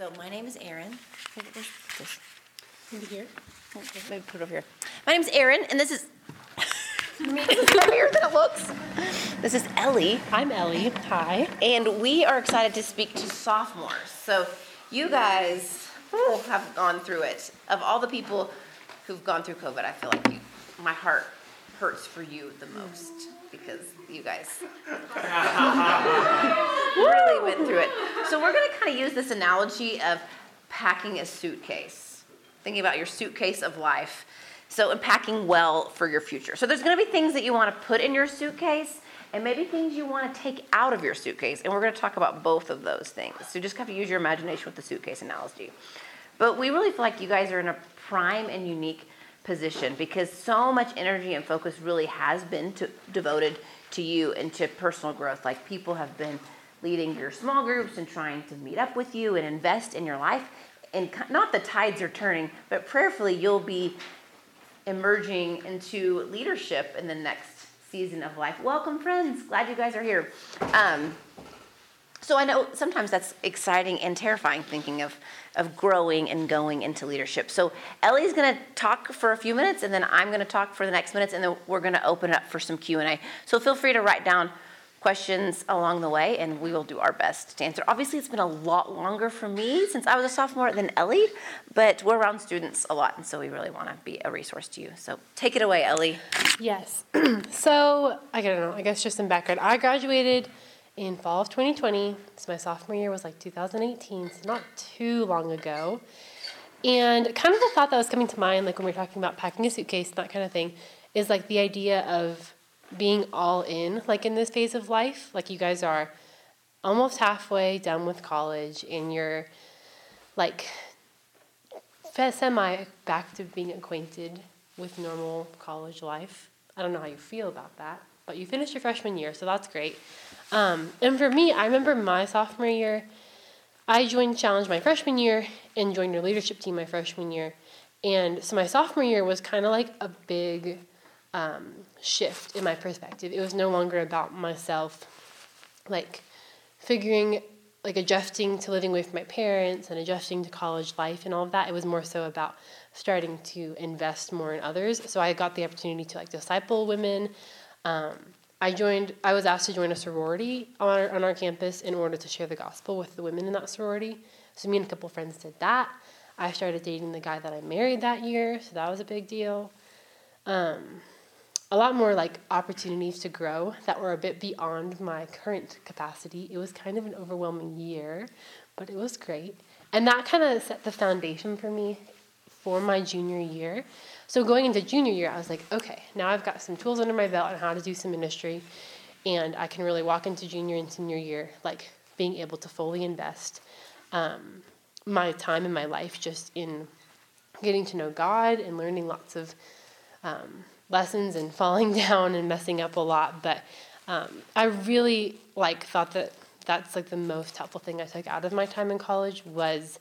So my name is Erin. Maybe here. Maybe put it over here. My name's Erin, and this is. this is than it looks. This is Ellie, I'm Ellie. Hi. and we are excited to speak to sophomores. So you guys have gone through it. Of all the people who've gone through COVID, I feel like you, my heart hurts for you the most because you guys really went through it. So we're going to kind of use this analogy of packing a suitcase, thinking about your suitcase of life. So, and packing well for your future. So, there's going to be things that you want to put in your suitcase, and maybe things you want to take out of your suitcase. And we're going to talk about both of those things. So, you just have to use your imagination with the suitcase analogy. But we really feel like you guys are in a prime and unique position because so much energy and focus really has been to, devoted to you and to personal growth. Like people have been leading your small groups and trying to meet up with you and invest in your life. And not the tides are turning, but prayerfully you'll be emerging into leadership in the next season of life. Welcome, friends. Glad you guys are here. Um, so I know sometimes that's exciting and terrifying thinking of of growing and going into leadership. So Ellie's going to talk for a few minutes and then I'm going to talk for the next minutes and then we're going to open it up for some Q&A. So feel free to write down questions along the way and we will do our best to answer. Obviously it's been a lot longer for me since I was a sophomore than Ellie, but we're around students a lot and so we really want to be a resource to you. So take it away, Ellie. Yes. so I don't know. I guess just some background. I graduated in fall of 2020. So my sophomore year was like 2018, so not too long ago. And kind of the thought that was coming to mind, like when we are talking about packing a suitcase, that kind of thing, is like the idea of being all in, like in this phase of life. Like you guys are almost halfway done with college, and you're like semi back to being acquainted with normal college life. I don't know how you feel about that, but you finished your freshman year, so that's great. Um, and for me, I remember my sophomore year, I joined Challenge my freshman year and joined your leadership team my freshman year. And so my sophomore year was kind of like a big um, shift in my perspective. It was no longer about myself, like figuring, like adjusting to living with my parents and adjusting to college life and all of that. It was more so about starting to invest more in others. So I got the opportunity to like disciple women. Um, I joined. I was asked to join a sorority on our, on our campus in order to share the gospel with the women in that sorority. So me and a couple friends did that. I started dating the guy that I married that year, so that was a big deal. Um, a lot more like opportunities to grow that were a bit beyond my current capacity. It was kind of an overwhelming year, but it was great. And that kind of set the foundation for me for my junior year. So going into junior year, I was like, okay, now I've got some tools under my belt on how to do some ministry, and I can really walk into junior and senior year like being able to fully invest um, my time and my life just in getting to know God and learning lots of um, lessons and falling down and messing up a lot. But um, I really like thought that that's like the most helpful thing I took out of my time in college was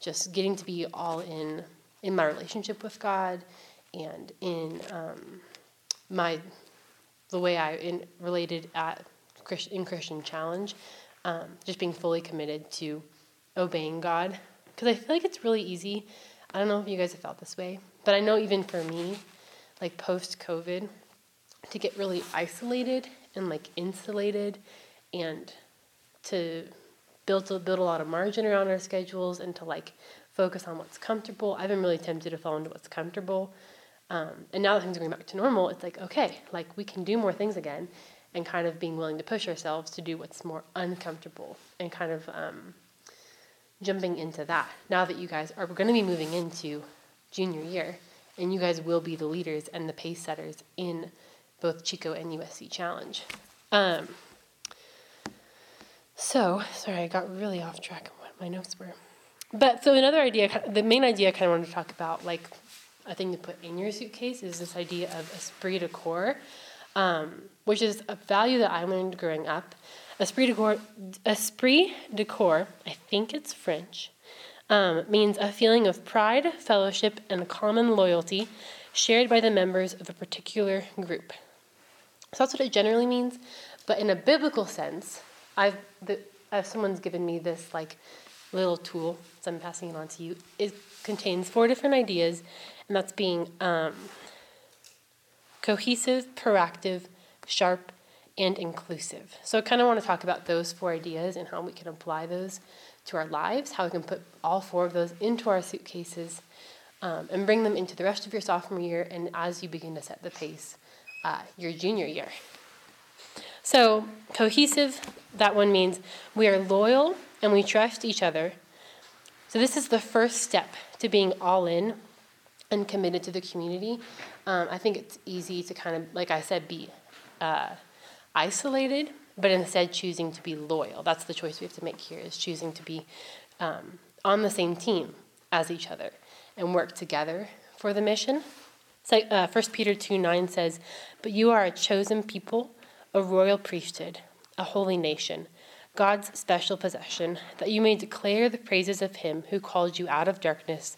just getting to be all in in my relationship with God and in um, my the way I in, related at in Christian Challenge, um, just being fully committed to obeying God. Because I feel like it's really easy. I don't know if you guys have felt this way, but I know even for me, like post COVID, to get really isolated and like insulated, and to build build a lot of margin around our schedules and to like focus on what's comfortable. I've been really tempted to fall into what's comfortable um, and now that things are going back to normal, it's like, okay, like we can do more things again and kind of being willing to push ourselves to do what's more uncomfortable and kind of um, jumping into that. Now that you guys are going to be moving into junior year and you guys will be the leaders and the pace setters in both Chico and USC Challenge. Um, so, sorry, I got really off track of what my notes were. But so another idea, the main idea I kind of wanted to talk about, like a thing to put in your suitcase is this idea of esprit de corps, um, which is a value that I learned growing up. Esprit de corps, esprit de corps I think it's French, um, means a feeling of pride, fellowship, and common loyalty shared by the members of a particular group. So that's what it generally means, but in a biblical sense, I've the, uh, someone's given me this like little tool, so I'm passing it on to you, it contains four different ideas, and that's being um, cohesive, proactive, sharp, and inclusive. So I kind of want to talk about those four ideas and how we can apply those to our lives, how we can put all four of those into our suitcases um, and bring them into the rest of your sophomore year and as you begin to set the pace uh, your junior year. So, cohesive, that one means we are loyal and we trust each other. So, this is the first step to being all in and committed to the community. Um, I think it's easy to kind of, like I said, be uh, isolated, but instead choosing to be loyal. That's the choice we have to make here: is choosing to be um, on the same team as each other and work together for the mission. So, uh, 1 Peter 2 9 says, But you are a chosen people, a royal priesthood, a holy nation, God's special possession, that you may declare the praises of him who called you out of darkness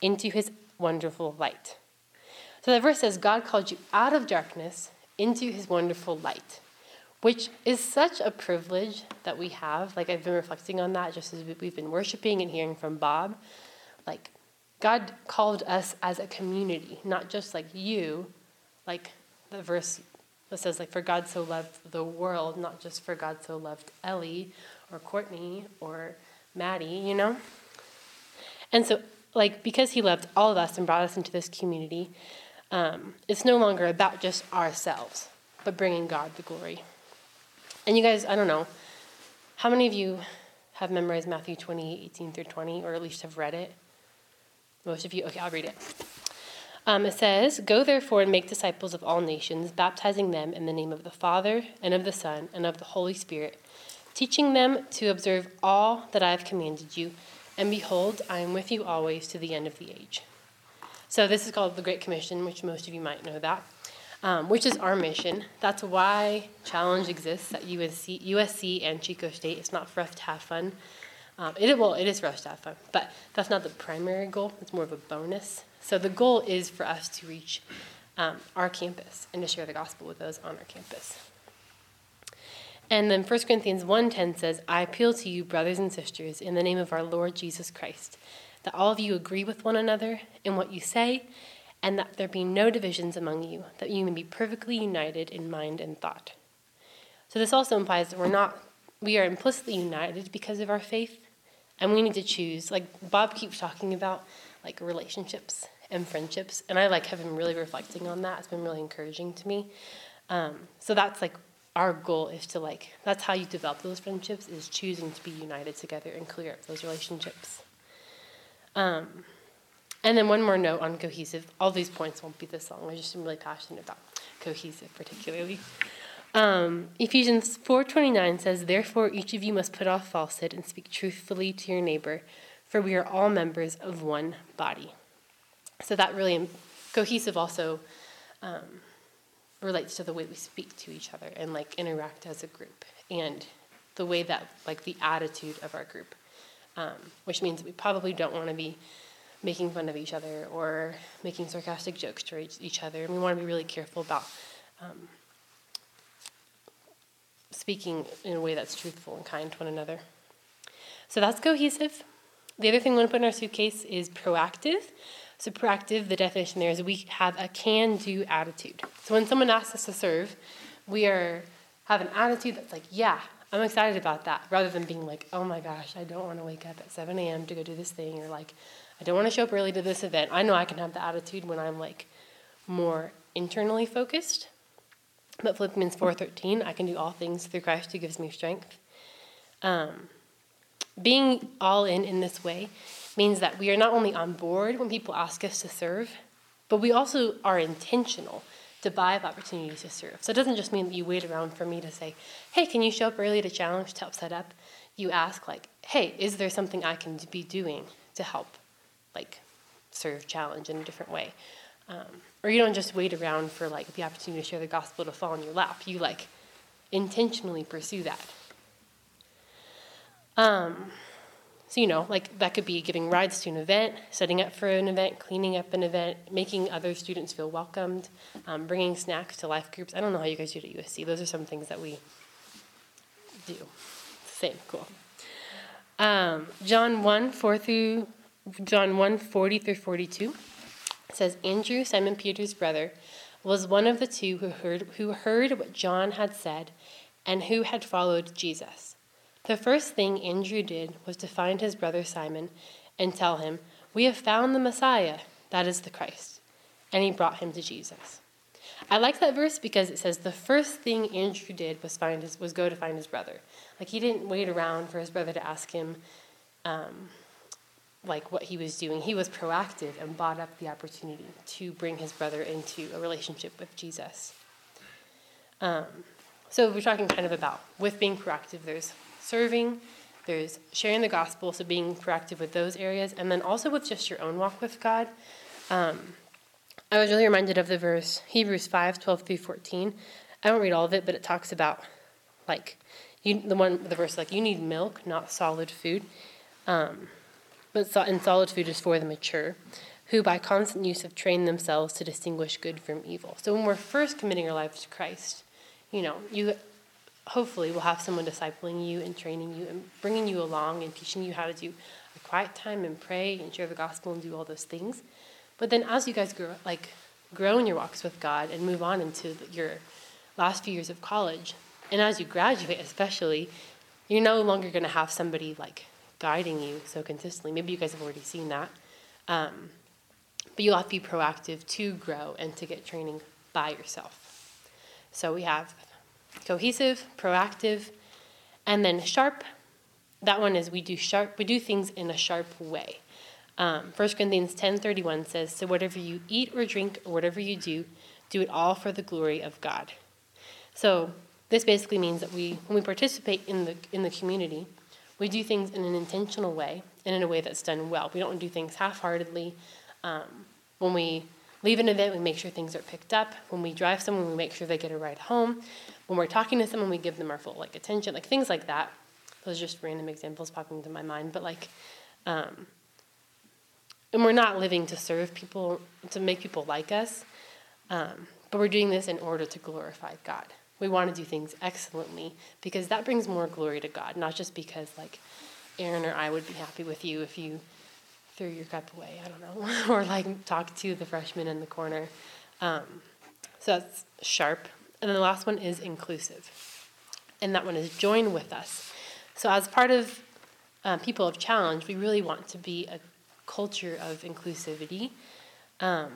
into his wonderful light. So that verse says, God called you out of darkness into his wonderful light, which is such a privilege that we have. Like, I've been reflecting on that just as we've been worshiping and hearing from Bob. Like, God called us as a community, not just like you, like the verse that says, like, for God so loved the world, not just for God so loved Ellie or Courtney or Maddie, you know? And so, like, because he loved all of us and brought us into this community, um, it's no longer about just ourselves, but bringing God the glory. And you guys, I don't know, how many of you have memorized Matthew 20, 18 through 20, or at least have read it? Most of you, okay, I'll read it. Um, it says, Go therefore and make disciples of all nations, baptizing them in the name of the Father, and of the Son, and of the Holy Spirit, teaching them to observe all that I have commanded you. And behold, I am with you always to the end of the age. So, this is called the Great Commission, which most of you might know that, um, which is our mission. That's why Challenge exists at USC, USC and Chico State. It's not for us to have fun. Um, it, well, it is for us to have fun, but that's not the primary goal. It's more of a bonus. So the goal is for us to reach um, our campus and to share the gospel with those on our campus. And then 1 Corinthians 1:10 says, "I appeal to you, brothers and sisters, in the name of our Lord Jesus Christ, that all of you agree with one another in what you say, and that there be no divisions among you, that you may be perfectly united in mind and thought." So this also implies that we're not we are implicitly united because of our faith, and we need to choose like bob keeps talking about like relationships and friendships and i like have been really reflecting on that. It's been really encouraging to me. Um, so that's like our goal is to like that's how you develop those friendships is choosing to be united together and clear up those relationships. Um, and then one more note on cohesive. All these points won't be this long. I just am really passionate about cohesive particularly. Um, Ephesians 4:29 says, "Therefore each of you must put off falsehood and speak truthfully to your neighbor, for we are all members of one body." So that really cohesive also um, relates to the way we speak to each other and like interact as a group, and the way that like the attitude of our group, um, which means we probably don't want to be making fun of each other or making sarcastic jokes to each other, and we want to be really careful about. Um, speaking in a way that's truthful and kind to one another. So that's cohesive. The other thing we want to put in our suitcase is proactive. So, proactive, the definition there is we have a can do attitude. So, when someone asks us to serve, we are have an attitude that's like, yeah, I'm excited about that, rather than being like, oh my gosh, I don't want to wake up at 7 a.m. to go do this thing, or like, I don't want to show up early to this event. I know I can have the attitude when I'm like more internally focused. But Philippians 4:13, I can do all things through Christ who gives me strength. Um, being all in in this way means that we are not only on board when people ask us to serve, but we also are intentional to buy up opportunities to serve. So it doesn't just mean that you wait around for me to say, "Hey, can you show up early to challenge to help set up?" You ask like, "Hey, is there something I can be doing to help, like, serve challenge in a different way?" Um, or you don't just wait around for like the opportunity to share the gospel to fall in your lap. You like intentionally pursue that. Um, so you know, like that could be giving rides to an event, setting up for an event, cleaning up an event, making other students feel welcomed, um, bringing snacks to life groups. I don't know how you guys do it at USC. Those are some things that we do. Same, cool. Um, John 1 4 through John 1 40 through 42 says Andrew, Simon Peter's brother, was one of the two who heard, who heard what John had said and who had followed Jesus. The first thing Andrew did was to find his brother Simon and tell him, We have found the Messiah, that is the Christ. And he brought him to Jesus. I like that verse because it says the first thing Andrew did was find his, was go to find his brother. Like he didn't wait around for his brother to ask him, um, like what he was doing. He was proactive and bought up the opportunity to bring his brother into a relationship with Jesus. Um, so we're talking kind of about with being proactive. There's serving, there's sharing the gospel, so being proactive with those areas, and then also with just your own walk with God. Um, I was really reminded of the verse Hebrews 5 12 through 14. I won't read all of it, but it talks about like you, the one the verse like you need milk, not solid food. Um, but and solid food is for the mature, who by constant use have trained themselves to distinguish good from evil. So when we're first committing our lives to Christ, you know, you hopefully will have someone discipling you and training you and bringing you along and teaching you how to do a quiet time and pray and share the gospel and do all those things. But then as you guys grow, like grow in your walks with God and move on into your last few years of college, and as you graduate, especially, you're no longer going to have somebody like guiding you so consistently. Maybe you guys have already seen that. Um, but you'll have to be proactive to grow and to get training by yourself. So we have cohesive, proactive, and then sharp. That one is we do sharp. We do things in a sharp way. Um, 1 Corinthians 10:31 says, "So whatever you eat or drink or whatever you do, do it all for the glory of God." So this basically means that we, when we participate in the in the community, we do things in an intentional way and in a way that's done well. We don't do things half-heartedly. Um, when we leave an event, we make sure things are picked up. When we drive someone, we make sure they get a ride home. When we're talking to someone, we give them our full like attention, like things like that. Those are just random examples popping into my mind, but like, um, and we're not living to serve people to make people like us, um, but we're doing this in order to glorify God. We want to do things excellently because that brings more glory to God, not just because like Erin or I would be happy with you if you threw your cup away, I don't know, or like talk to the freshman in the corner. Um, so that's sharp. And then the last one is inclusive. And that one is join with us. So, as part of um, People of Challenge, we really want to be a culture of inclusivity. Um,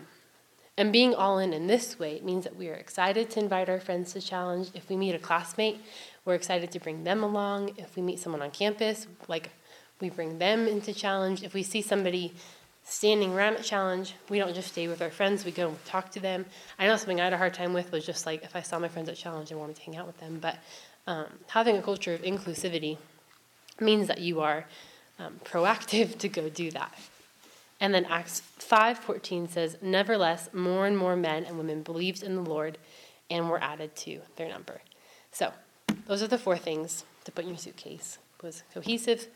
and being all in in this way means that we are excited to invite our friends to challenge. If we meet a classmate, we're excited to bring them along. If we meet someone on campus, like we bring them into challenge. If we see somebody standing around at challenge, we don't just stay with our friends, we go and talk to them. I know something I had a hard time with was just like if I saw my friends at challenge, I wanted to hang out with them. But um, having a culture of inclusivity means that you are um, proactive to go do that. And then Acts 5:14 says, "Nevertheless, more and more men and women believed in the Lord and were added to their number." So, those are the four things to put in your suitcase. Was cohesive,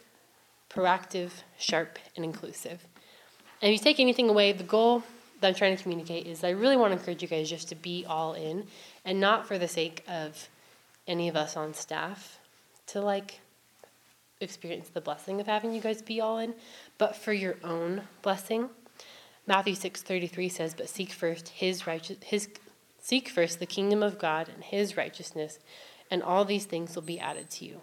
proactive, sharp, and inclusive. And if you take anything away, the goal that I'm trying to communicate is I really want to encourage you guys just to be all in and not for the sake of any of us on staff to like experience the blessing of having you guys be all in, but for your own blessing. Matthew 6:33 says, "But seek first his righteous his seek first the kingdom of God and his righteousness, and all these things will be added to you."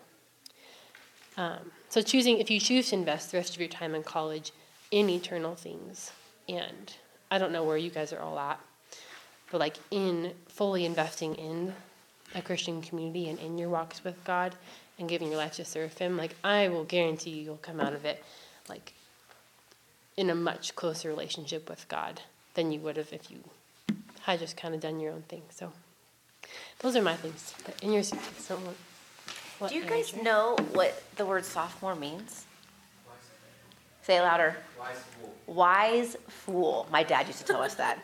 Um, so choosing if you choose to invest the rest of your time in college in eternal things, and I don't know where you guys are all at, but like in fully investing in a Christian community and in your walks with God and giving your life to serve Him, like I will guarantee you, you'll come out of it like in a much closer relationship with God than you would have if you had just kind of done your own thing. So those are my things. But in your suitcase, don't what Do you guys know what the word sophomore means? Say it louder. Wise fool. Wise fool. My dad used to tell us that.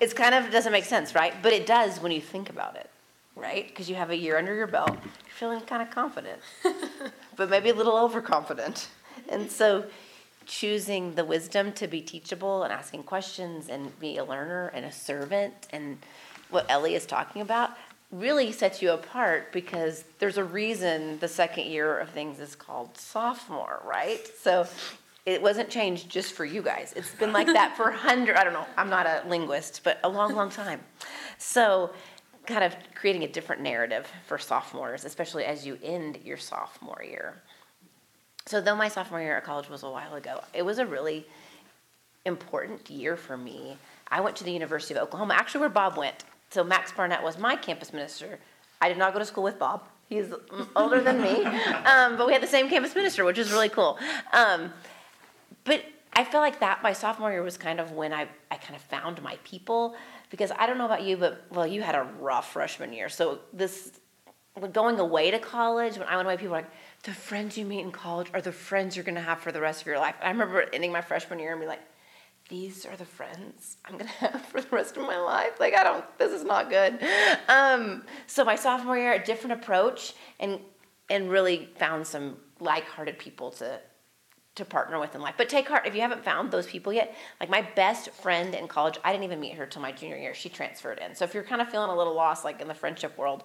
It's kind of doesn't make sense, right? But it does when you think about it, right? Because you have a year under your belt, you're feeling kind of confident, but maybe a little overconfident. And so choosing the wisdom to be teachable and asking questions and be a learner and a servant and what Ellie is talking about really sets you apart because there's a reason the second year of things is called sophomore, right? So it wasn't changed just for you guys. It's been like that for a hundred. I don't know. I'm not a linguist, but a long, long time. So, kind of creating a different narrative for sophomores, especially as you end your sophomore year. So, though my sophomore year at college was a while ago, it was a really important year for me. I went to the University of Oklahoma, actually where Bob went. So Max Barnett was my campus minister. I did not go to school with Bob. He's older than me, um, but we had the same campus minister, which is really cool. Um, but I feel like that my sophomore year was kind of when I, I kind of found my people because I don't know about you, but well, you had a rough freshman year. So this going away to college, when I went away, people were like, the friends you meet in college are the friends you're going to have for the rest of your life. I remember ending my freshman year and be like, these are the friends I'm gonna have for the rest of my life. Like, I don't, this is not good. Um, so my sophomore year, a different approach and, and really found some like-hearted people to, to partner with in life. But take heart if you haven't found those people yet. Like my best friend in college, I didn't even meet her till my junior year. She transferred in. So if you're kind of feeling a little lost, like in the friendship world,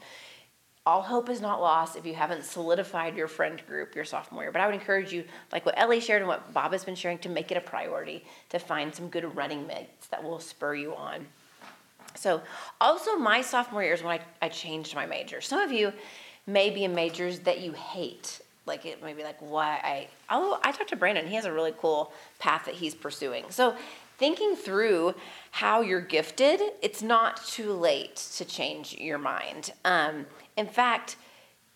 all hope is not lost if you haven't solidified your friend group your sophomore year. But I would encourage you, like what Ellie shared and what Bob has been sharing, to make it a priority to find some good running mates that will spur you on. So, also, my sophomore year is when I, I changed my major. Some of you may be in majors that you hate. Like, it may be like, why I, oh, I talked to Brandon. He has a really cool path that he's pursuing. So, thinking through how you're gifted, it's not too late to change your mind. Um, in fact,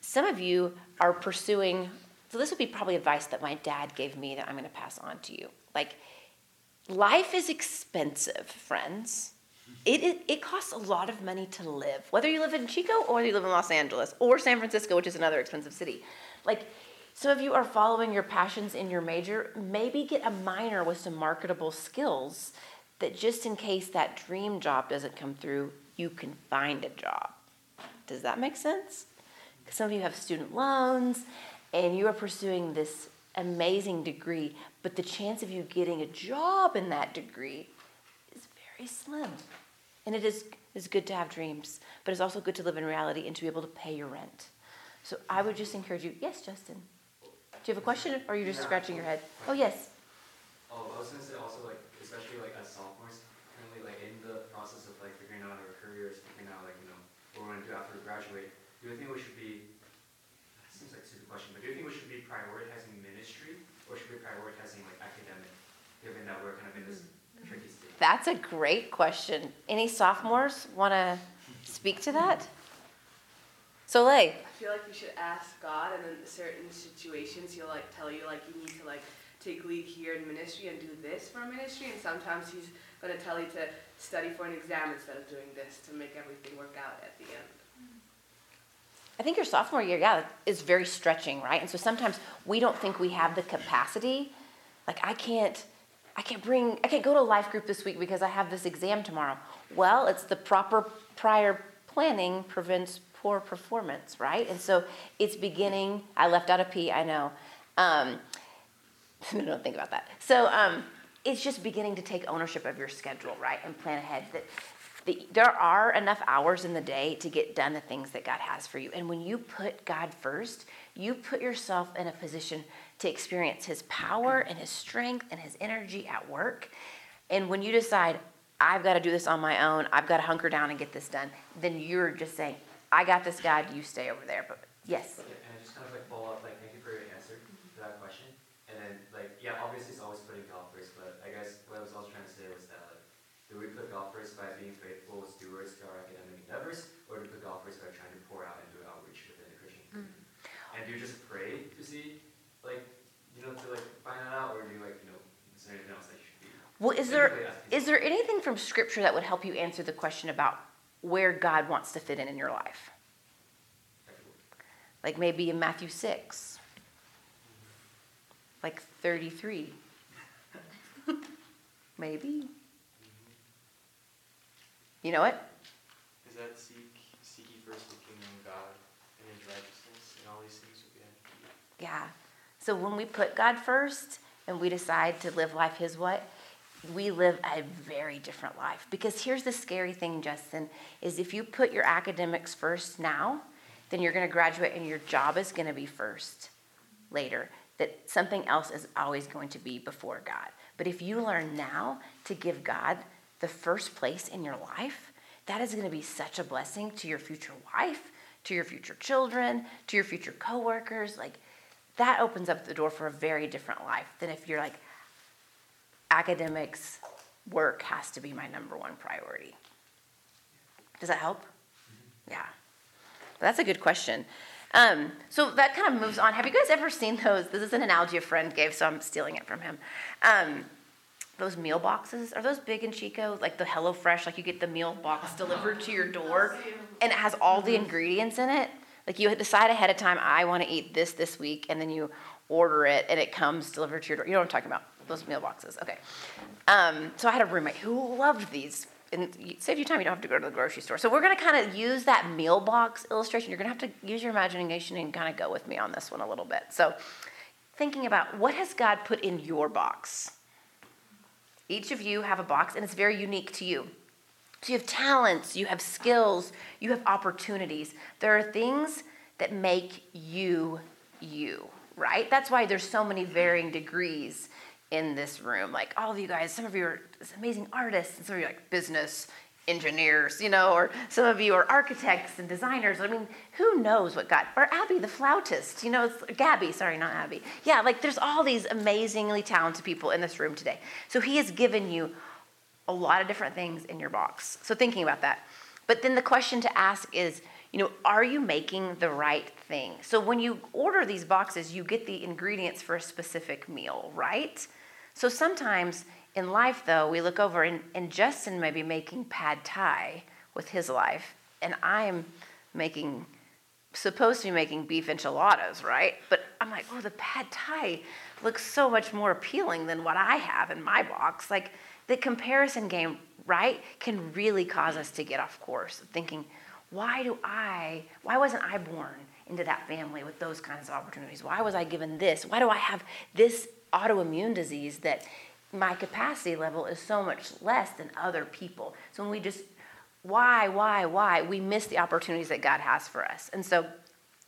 some of you are pursuing, so this would be probably advice that my dad gave me that I'm going to pass on to you. Like, life is expensive, friends. It, it, it costs a lot of money to live, whether you live in Chico or you live in Los Angeles or San Francisco, which is another expensive city. Like, some of you are following your passions in your major. Maybe get a minor with some marketable skills that just in case that dream job doesn't come through, you can find a job. Does that make sense? Because some of you have student loans and you are pursuing this amazing degree, but the chance of you getting a job in that degree is very slim. And it is, is good to have dreams, but it's also good to live in reality and to be able to pay your rent. So I would just encourage you. Yes, Justin. Do you have a question, or are you just yeah. scratching your head? Oh, yes. Oh, I was gonna say also like, especially like as sophomores, currently like in the process of like figuring out our careers, figuring out like you know what we're gonna do after we graduate. Do you think we should be? It seems like a stupid question, but do you think we should be prioritizing ministry or should we be prioritizing like academic, given that we're kind of in this mm-hmm. tricky state? That's a great question. Any sophomores want to speak to that? Soleil. Feel like you should ask God, and in certain situations, He'll like tell you like you need to like take lead here in ministry and do this for ministry, and sometimes He's to tell you to study for an exam instead of doing this to make everything work out at the end. I think your sophomore year, yeah, is very stretching, right? And so sometimes we don't think we have the capacity. Like I can't, I can't bring, I can't go to life group this week because I have this exam tomorrow. Well, it's the proper prior planning prevents poor performance, right? And so it's beginning. I left out a P, I know. Um, don't think about that. So um, it's just beginning to take ownership of your schedule, right, and plan ahead. That the, there are enough hours in the day to get done the things that God has for you. And when you put God first, you put yourself in a position to experience His power and His strength and His energy at work. And when you decide, I've got to do this on my own, I've got to hunker down and get this done, then you're just saying, I got this, God, you stay over there. But yes. Okay, and I just kind of like follow up, like, thank you for your answer to that question. And then, like, yeah, obviously it's always putting God first, but I guess what I was also trying to say was that, like, do we put God first by being faithful stewards to our academic endeavors, or do we put God first by trying to pour out and do outreach within the Christian community? Mm. And do you just pray to see, like, you know, to like find that out, or do you like, you know, is there anything else that you should be? Well, is there is there anything from Scripture that would help you answer the question about where God wants to fit in in your life? Like maybe in Matthew six, like thirty three, maybe. You know it? Is that seek, seek ye first the kingdom of God and his righteousness, and all these things will be added to you? Yeah. So when we put God first and we decide to live life His way, we live a very different life. Because here's the scary thing, Justin, is if you put your academics first now, then you're going to graduate and your job is going to be first later. That something else is always going to be before God. But if you learn now to give God the first place in your life, that is going to be such a blessing to your future wife, to your future children, to your future coworkers. Like that opens up the door for a very different life than if you're like, academics, work has to be my number one priority. Does that help? Yeah. That's a good question. Um, so that kind of moves on. Have you guys ever seen those? This is an analogy a friend gave, so I'm stealing it from him. Um, those meal boxes are those big in Chico? Like the Hello Fresh, like you get the meal box delivered to your door, and it has all the ingredients in it. Like you decide ahead of time, I want to eat this this week, and then you order it, and it comes delivered to your door. You know what I'm talking about? Those meal boxes. Okay. Um, so I had a roommate who loved these. And save you time, you don't have to go to the grocery store. So we're going to kind of use that meal box illustration. You're going to have to use your imagination and kind of go with me on this one a little bit. So thinking about what has God put in your box? Each of you have a box, and it's very unique to you. So you have talents, you have skills, you have opportunities. There are things that make you you, right? That's why there's so many varying degrees in this room. Like all of you guys, some of you are amazing artists, and some of you are like business engineers, you know, or some of you are architects and designers. I mean, who knows what God, or Abby, the flautist, you know, Gabby, sorry, not Abby. Yeah, like there's all these amazingly talented people in this room today. So he has given you a lot of different things in your box. So thinking about that. But then the question to ask is, you know, are you making the right thing? So when you order these boxes, you get the ingredients for a specific meal, right? So sometimes in life, though, we look over and, and Justin may be making pad thai with his life, and I'm making, supposed to be making beef enchiladas, right? But I'm like, oh, the pad thai looks so much more appealing than what I have in my box. Like, the comparison game, right, can really cause us to get off course, thinking, why do I, why wasn't I born into that family with those kinds of opportunities? Why was I given this? Why do I have this autoimmune disease that my capacity level is so much less than other people. So when we just, why, why, why, we miss the opportunities that God has for us. And so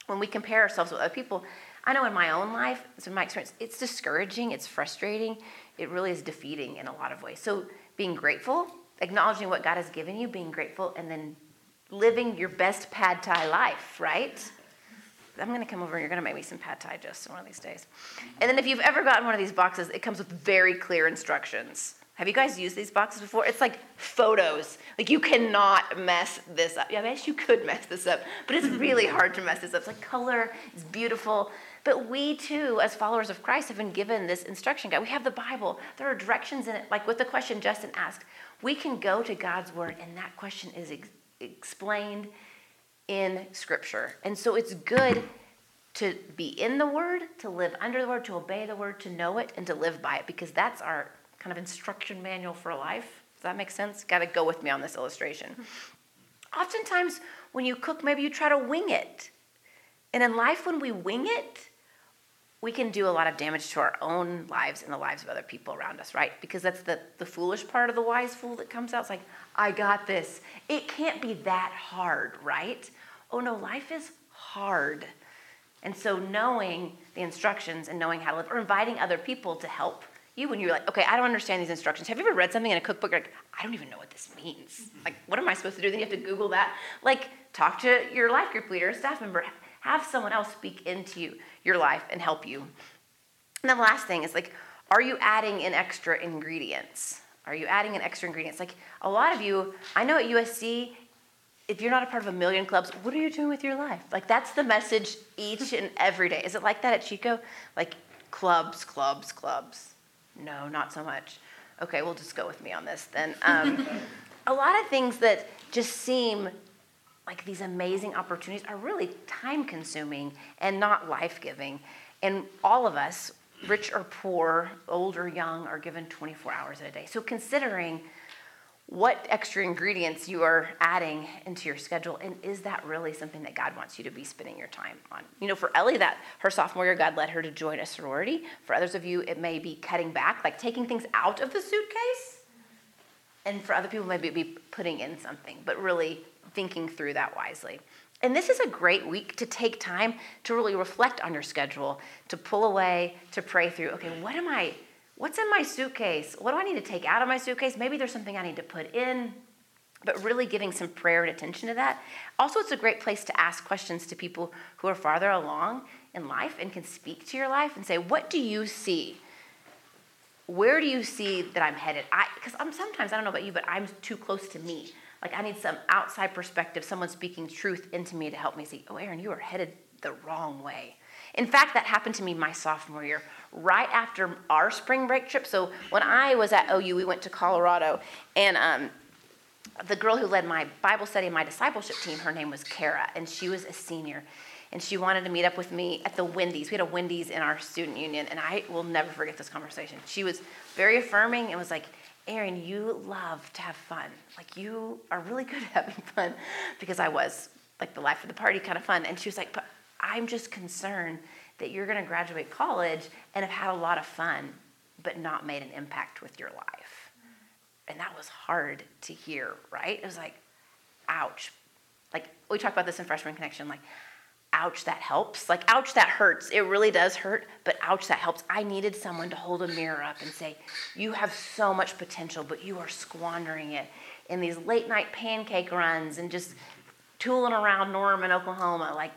when we compare ourselves with other people, I know in my own life, so my experience, it's discouraging, it's frustrating, it really is defeating in a lot of ways. So being grateful, acknowledging what God has given you, being grateful, and then living your best pad thai life, right? I'm going to come over and you're going to make me some pad thai just one of these days. And then if you've ever gotten one of these boxes, it comes with very clear instructions. Have you guys used these boxes before? It's like photos. Like you cannot mess this up. Yeah, I guess you could mess this up, but it's really hard to mess this up. It's like color, it's beautiful. But we too, as followers of Christ, have been given this instruction guide. We have the Bible. There are directions in it. Like with the question Justin asked, we can go to God's word, and that question is ex- explained in Scripture. And so it's good to be in the Word, to live under the Word, to obey the Word, to know it, and to live by it, because that's our kind of instruction manual for life. Does that make sense? Got to go with me on this illustration. Oftentimes, when you cook, maybe you try to wing it. And in life, when we wing it, we can do a lot of damage to our own lives and the lives of other people around us, right? Because that's the, the foolish part of the wise fool that comes out. It's like, I got this. It can't be that hard, right? Oh no, life is hard. And so knowing the instructions and knowing how to live, or inviting other people to help you when you're like, okay, I don't understand these instructions. Have you ever read something in a cookbook? Like, I don't even know what this means. Like, what am I supposed to do? Then you have to Google that. Like, talk to your life group leader, staff member. Have someone else speak into you your life and help you. And then the last thing is like, are you adding in extra ingredients? Are you adding in extra ingredients? Like a lot of you, I know at USC, if you're not a part of a million clubs, what are you doing with your life? Like that's the message each and every day. Is it like that at Chico? Like clubs, clubs, clubs. No, not so much. Okay, we'll just go with me on this then. Um, a lot of things that just seem like these amazing opportunities are really time consuming and not life giving. And all of us, rich or poor, old or young, are given 24 hours a day. So considering what extra ingredients you are adding into your schedule and is that really something that god wants you to be spending your time on you know for ellie that her sophomore year god led her to join a sorority for others of you it may be cutting back like taking things out of the suitcase and for other people maybe it be putting in something but really thinking through that wisely and this is a great week to take time to really reflect on your schedule to pull away to pray through okay what am i what's in my suitcase? What do I need to take out of my suitcase? Maybe there's something I need to put in, but really giving some prayer and attention to that. Also, it's a great place to ask questions to people who are farther along in life and can speak to your life and say, What do you see? Where do you see that I'm headed? I because I'm sometimes, I don't know about you, but I'm too close to me. Like, I need some outside perspective, someone speaking truth into me to help me see, Oh, Erin, you are headed the wrong way. In fact, that happened to me my sophomore year right after our spring break trip. So when I was at OU, we went to Colorado, and um, the girl who led my Bible study and my discipleship team, her name was Kara, and she was a senior. And she wanted to meet up with me at the Wendy's. We had a Wendy's in our student union, and I will never forget this conversation. She was very affirming and was like, Erin, you love to have fun. Like, you are really good at having fun because I was like the life of the party kind of fun. And she was like, but I'm just concerned that you're going to graduate college and have had a lot of fun, but not made an impact with your life. And that was hard to hear, right? It was like, ouch. Like, we talk about this in Freshman Connection, like, ouch, that helps. Like, ouch, that hurts. It really does hurt, but ouch, that helps. I needed someone to hold a mirror up and say, you have so much potential, but you are squandering it in these late night pancake runs and just tooling around Norman, Oklahoma. Like,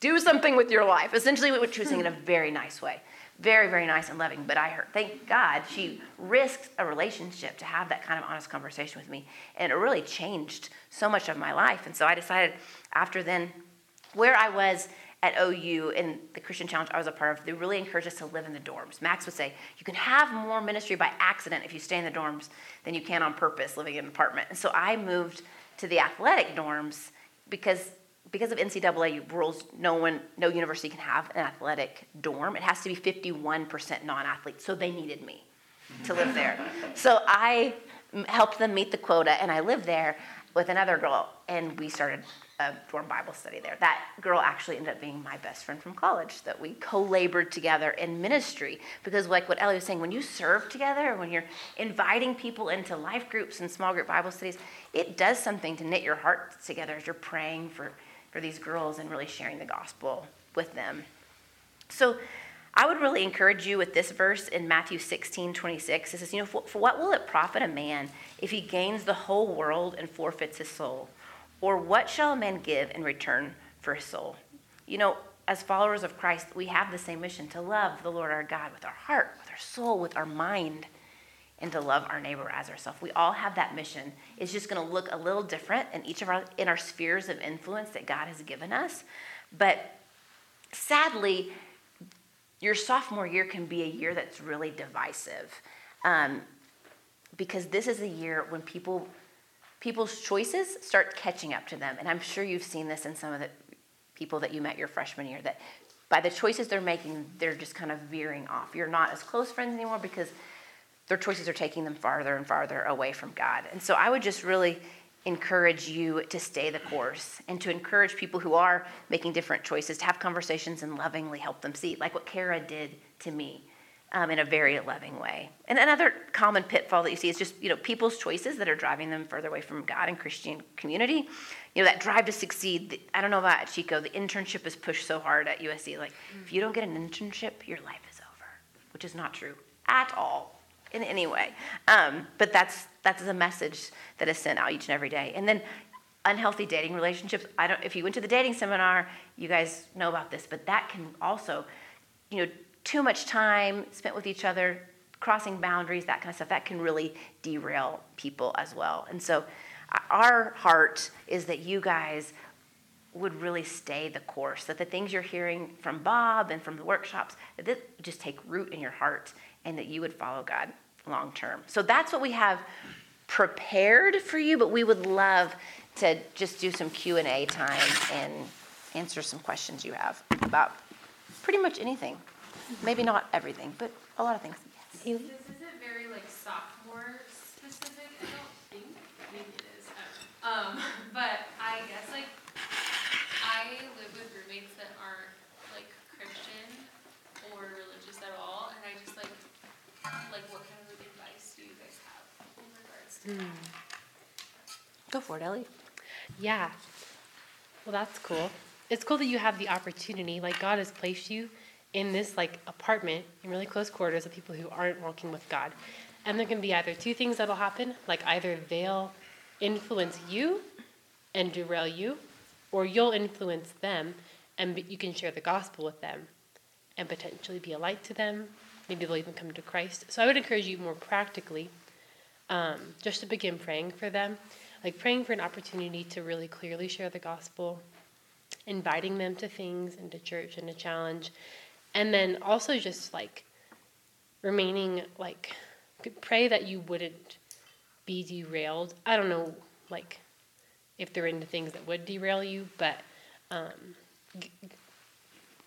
do something with your life. Essentially, what she was saying in a very nice way. Very, very nice and loving. But I heard, thank God, she risked a relationship to have that kind of honest conversation with me. And it really changed so much of my life. And so I decided after then, where I was at OU in the Christian Challenge I was a part of, they really encouraged us to live in the dorms. Max would say, you can have more ministry by accident if you stay in the dorms than you can on purpose living in an apartment. And so I moved to the athletic dorms because because of NCAA rules, no one, no university can have an athletic dorm. It has to be 51% non-athlete. So they needed me to live there. so I helped them meet the quota, and I lived there with another girl, and we started a dorm Bible study there. That girl actually ended up being my best friend from college. That we co-labored together in ministry because, like what Ellie was saying, when you serve together, when you're inviting people into life groups and small group Bible studies, it does something to knit your hearts together as you're praying for for these girls and really sharing the gospel with them. So I would really encourage you with this verse in Matthew 16, 26. It says, You know, for, for what will it profit a man if he gains the whole world and forfeits his soul? Or what shall a man give in return for his soul? You know, as followers of Christ, we have the same mission to love the Lord our God with our heart, with our soul, with our mind and to love our neighbor as ourselves. We all have that mission. It's just going to look a little different in each of our in our spheres of influence that God has given us. But sadly, your sophomore year can be a year that's really divisive, um, because this is a year when people people's choices start catching up to them. And I'm sure you've seen this in some of the people that you met your freshman year that by the choices they're making, they're just kind of veering off. You're not as close friends anymore because their choices are taking them farther and farther away from God. And so I would just really encourage you to stay the course and to encourage people who are making different choices to have conversations and lovingly help them see, like what Kara did to me. Um, in a very loving way. And another common pitfall that you see is just you know people's choices that are driving them further away from God and Christian community. You know that drive to succeed. I don't know about Chico. The internship is pushed so hard at USC. Like if you don't get an internship, your life is over, which is not true at all in any way. Um, but that's that's the message that is sent out each and every day. And then unhealthy dating relationships. I don't. If you went to the dating seminar, you guys know about this. But that can also, you know, too much time spent with each other, crossing boundaries, that kind of stuff. That can really derail people as well. And so, uh, our heart is that you guys would really stay the course. That the things you're hearing from Bob and from the workshops, that just take root in your heart and that you would follow God long term. So that's what we have prepared for you, but we would love to just do some Q&A time and answer some questions you have about pretty much anything. Maybe not everything, but a lot of things. Yes. This isn't very like sophomore specific, I don't think. maybe it is. I don't know. Um, but I guess like I live with roommates that aren't like Christian or religious at all, and I just like like what kind of advice do you guys have in regards to that? Go for it, Ellie. Yeah. Well, that's cool. It's cool that you have the opportunity. Like God has placed you in this like apartment in really close quarters of people who aren't walking with God. And there can be either two things that'll happen, like either they'll influence you and derail you, or you'll influence them and you can share the gospel with them and potentially be a light to them. Maybe they'll even come to Christ. So I would encourage you more practically um, just to begin praying for them, like praying for an opportunity to really clearly share the gospel, inviting them to things and to church and to challenge, and then also just like remaining like pray that you wouldn't be derailed. I don't know, like if they're into things that would derail you, but um, g-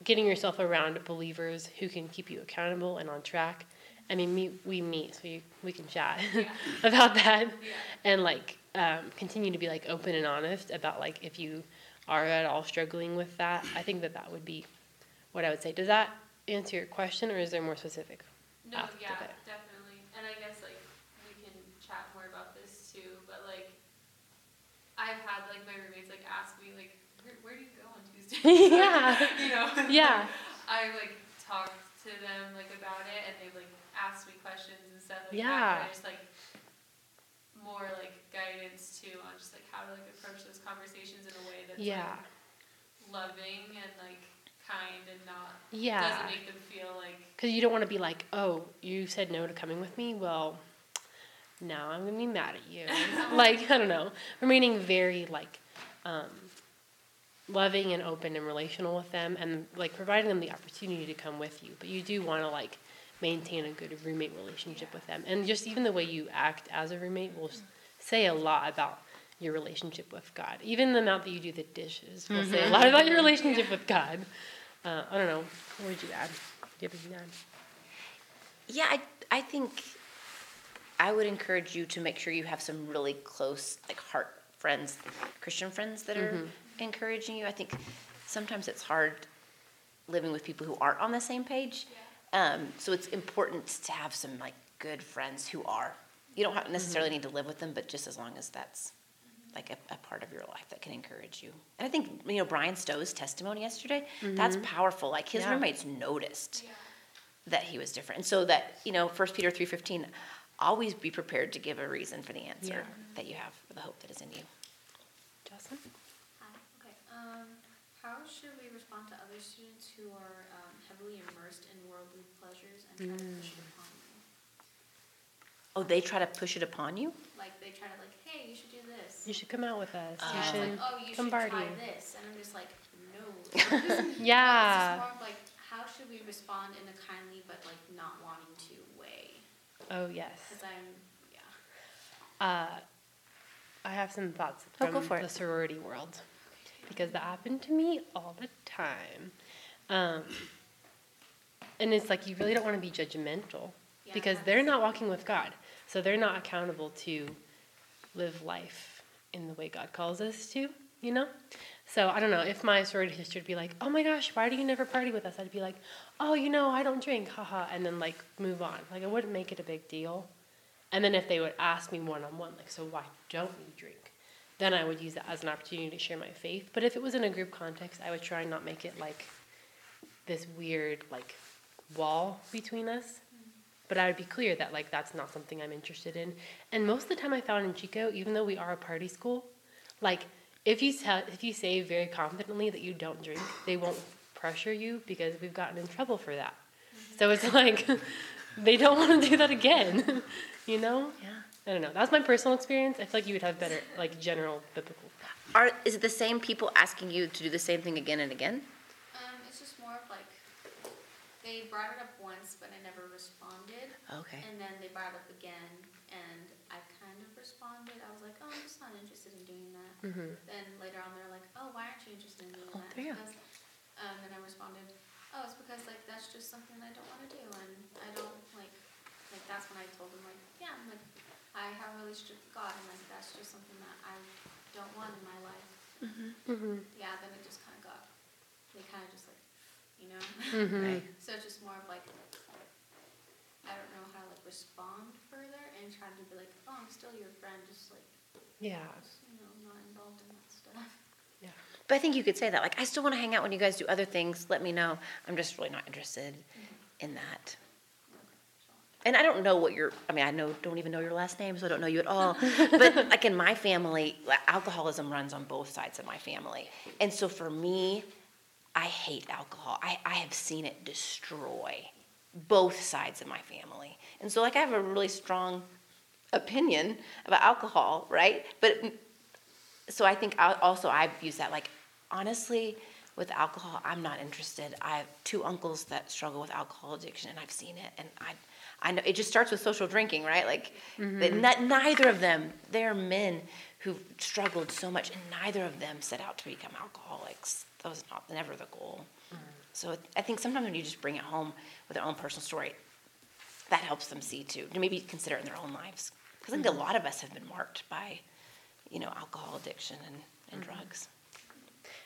getting yourself around believers who can keep you accountable and on track. I mean, me, we meet, so you, we can chat about that, and like um, continue to be like open and honest about like if you are at all struggling with that. I think that that would be what I would say. Does that answer your question, or is there more specific? No, yeah, that. definitely. And I guess like we can chat more about this too, but like I've had like my roommates like ask me like where, where do you go on Tuesday? Yeah. you know. Yeah. I like talked to them like about it and they've like asked me questions and stuff like Yeah. that. I just like more like guidance too on just like how to like approach those conversations in a way that's Yeah. like loving and like kind and not Yeah. doesn't make them feel like Because you don't want to be like, oh, you said no to coming with me. Well, now I'm gonna be mad at you. like I don't know, remaining very like um, loving and open and relational with them, and like providing them the opportunity to come with you. But you do want to like maintain a good roommate relationship with them, and just even the way you act as a roommate will say a lot about your relationship with God. Even the amount that you do the dishes will say a lot about your relationship with God. Uh, I don't know. What would you add? Do you have anything to add? Yeah, I, I think I would encourage you to make sure you have some really close, like heart friends, Christian friends that are encouraging you. I think sometimes it's hard living with people who aren't on the same page. Um, so it's important to have some like good friends who are. You don't have necessarily need to live with them, but just as long as that's like a, a part of your life that can encourage you. And I think you know Brian Stowe's testimony yesterday. That's powerful. Like his Yeah. roommates noticed that he was different. And so that, you know, 1 Peter 3:15, always be prepared to give a reason for the answer Yeah. that you have for the hope that is in you. Justin? Hi, okay. Um, how should we respond to other students who are um, heavily immersed in worldly pleasures and try to push it upon them? Oh, they try to push it upon you? Like they try to like, hey, you should do this. You should come out with us. Uh, you yeah, it's should like, oh, you come should party. try this, and I'm just like, no. It's just Yeah. more of like, how should we respond in a kindly but like not wanting to way? Oh yes. Because I'm, yeah. Uh, I have some thoughts Oh, from go for the it. sorority world because that happened to me all the time. Um, and it's like you really don't want to be judgmental Yeah, because they're not walking with God, so they're not accountable to live life in the way God calls us to. You know. So I don't know if my sorority sister would be like, "Oh my gosh, why do you never party with us?" I'd be like, "Oh, you know, I don't drink, haha," and then like move on. Like I wouldn't make it a big deal. And then if they would ask me one on one, like, so why don't you drink? Then I would use that as an opportunity to share my faith. But if it was in a group context, I would try and not make it like this weird like wall between us. But I would be clear that like that's not something I'm interested in. And most of the time I found in Chico, even though we are a party school, like if you tell if you say very confidently that you don't drink, they won't pressure you because we've gotten in trouble for that. So it's like they don't want to do that again. you know? Yeah. I don't know. That's my personal experience. I feel like you would have better like general biblical. Are is it the same people asking you to do the same thing again and again? Um, it's just more of like, they brought it up once, but I never responded. Okay. And then they brought it up again, and I kind of responded. I was like, oh, I'm just not interested in doing that. Mm-hmm. Then later on, they're like, oh, why aren't you interested in doing Oh, that? you. Because, um, and I responded, oh, it's because like that's just something that I don't want to do, and I don't like like that's when I told them like, yeah, I'm like, I have a relationship with God, and like that's just something that I don't want in my life. Mm-hmm. Yeah, then it just kind of got, they kind of just like, you know. Mm-hmm. Right. So it's just more of like, I don't know how to like respond further and try to be like, oh, I'm still your friend, just like, Yeah. just, you know, not involved in that stuff. Yeah. But I think you could say that, like, I still want to hang out when you guys do other things. Let me know. I'm just really not interested in that. And I don't know what your, I mean, I know, don't even know your last name, so I don't know you at all. But like in my family, alcoholism runs on both sides of my family. And so for me, I hate alcohol. I, I have seen it destroy both sides of my family. And so, like, I have a really strong opinion about alcohol, right? But mm, so I think also I've used that like honestly with alcohol I'm not interested. I have two uncles that struggle with alcohol addiction and I've seen it and I I know it just starts with social drinking, right? Like that mm-hmm. not, neither of them they're men who've struggled so much and neither of them set out to become alcoholics. That was not never the goal. So I think sometimes when you just bring it home with their own personal story, that helps them see too, to maybe consider it in their own lives. Because I think a lot of us have been marked by, you know, alcohol addiction and, and drugs.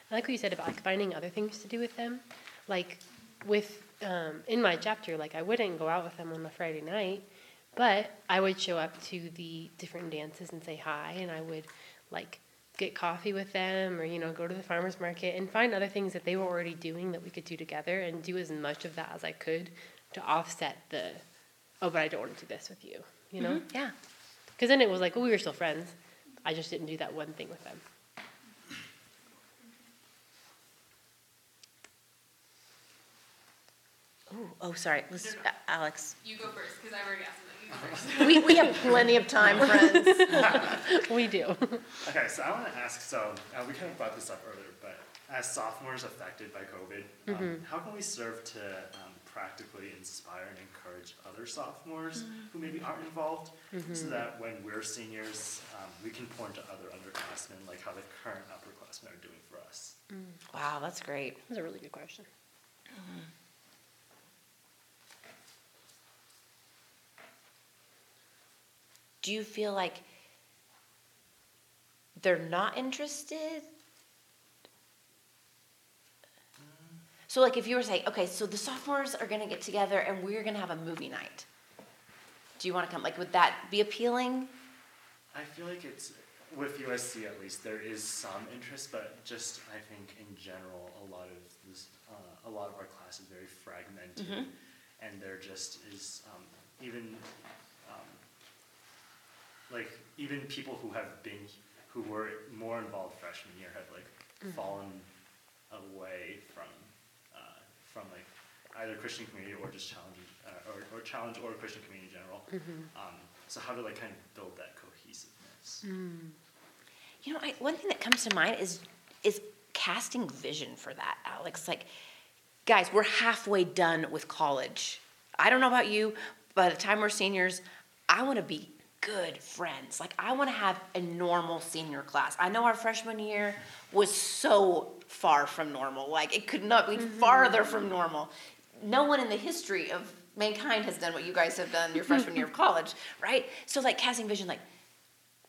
I like what you said about like finding other things to do with them. Like with um, in my chapter, like I wouldn't go out with them on a Friday night, but I would show up to the different dances and say hi, and I would like get coffee with them, or you know, go to the farmers market and find other things that they were already doing that we could do together, and do as much of that as I could to offset the oh, but I don't want to do this with you, you know, Yeah. because then it was like well, we were still friends. I just didn't do that one thing with them. Ooh, oh, sorry. Let's, uh, Alex. You go first, because I already asked them. You go first. We, we have plenty of time, friends. we do. Okay, so I want to ask. So uh, we kind of brought this up earlier, but as sophomores affected by COVID, um, how can we serve to um, practically inspire and encourage other sophomores who maybe aren't involved, so that when we're seniors, um, we can point to other underclassmen, like how the current upperclassmen are doing for us. Wow, that's great. That's a really good question. Do you feel like they're not interested? So, like, if you were saying, okay, so the sophomores are going to get together and we're going to have a movie night. Do you want to come? Like, would that be appealing? I feel like it's with USC at least there is some interest, but just I think in general a lot of this, uh, a lot of our class is very fragmented, Mhm. and there just is um, even um, like even people who have been who were more involved freshman year have like fallen away from uh, from like either Christian community or just challenge uh, or, or challenge or Christian community in general. Um, so how to like kind of build that cohesiveness. You know, I, one thing that comes to mind is is casting vision for that, Alex. Like, guys, we're halfway done with college. I don't know about you, by the time we're seniors, I want to be good friends. Like, I want to have a normal senior class. I know our freshman year was so far from normal. Like, it could not be mm-hmm. farther from normal. No one in the history of mankind has done what you guys have done your freshman year of college, right? So, like, casting vision, like,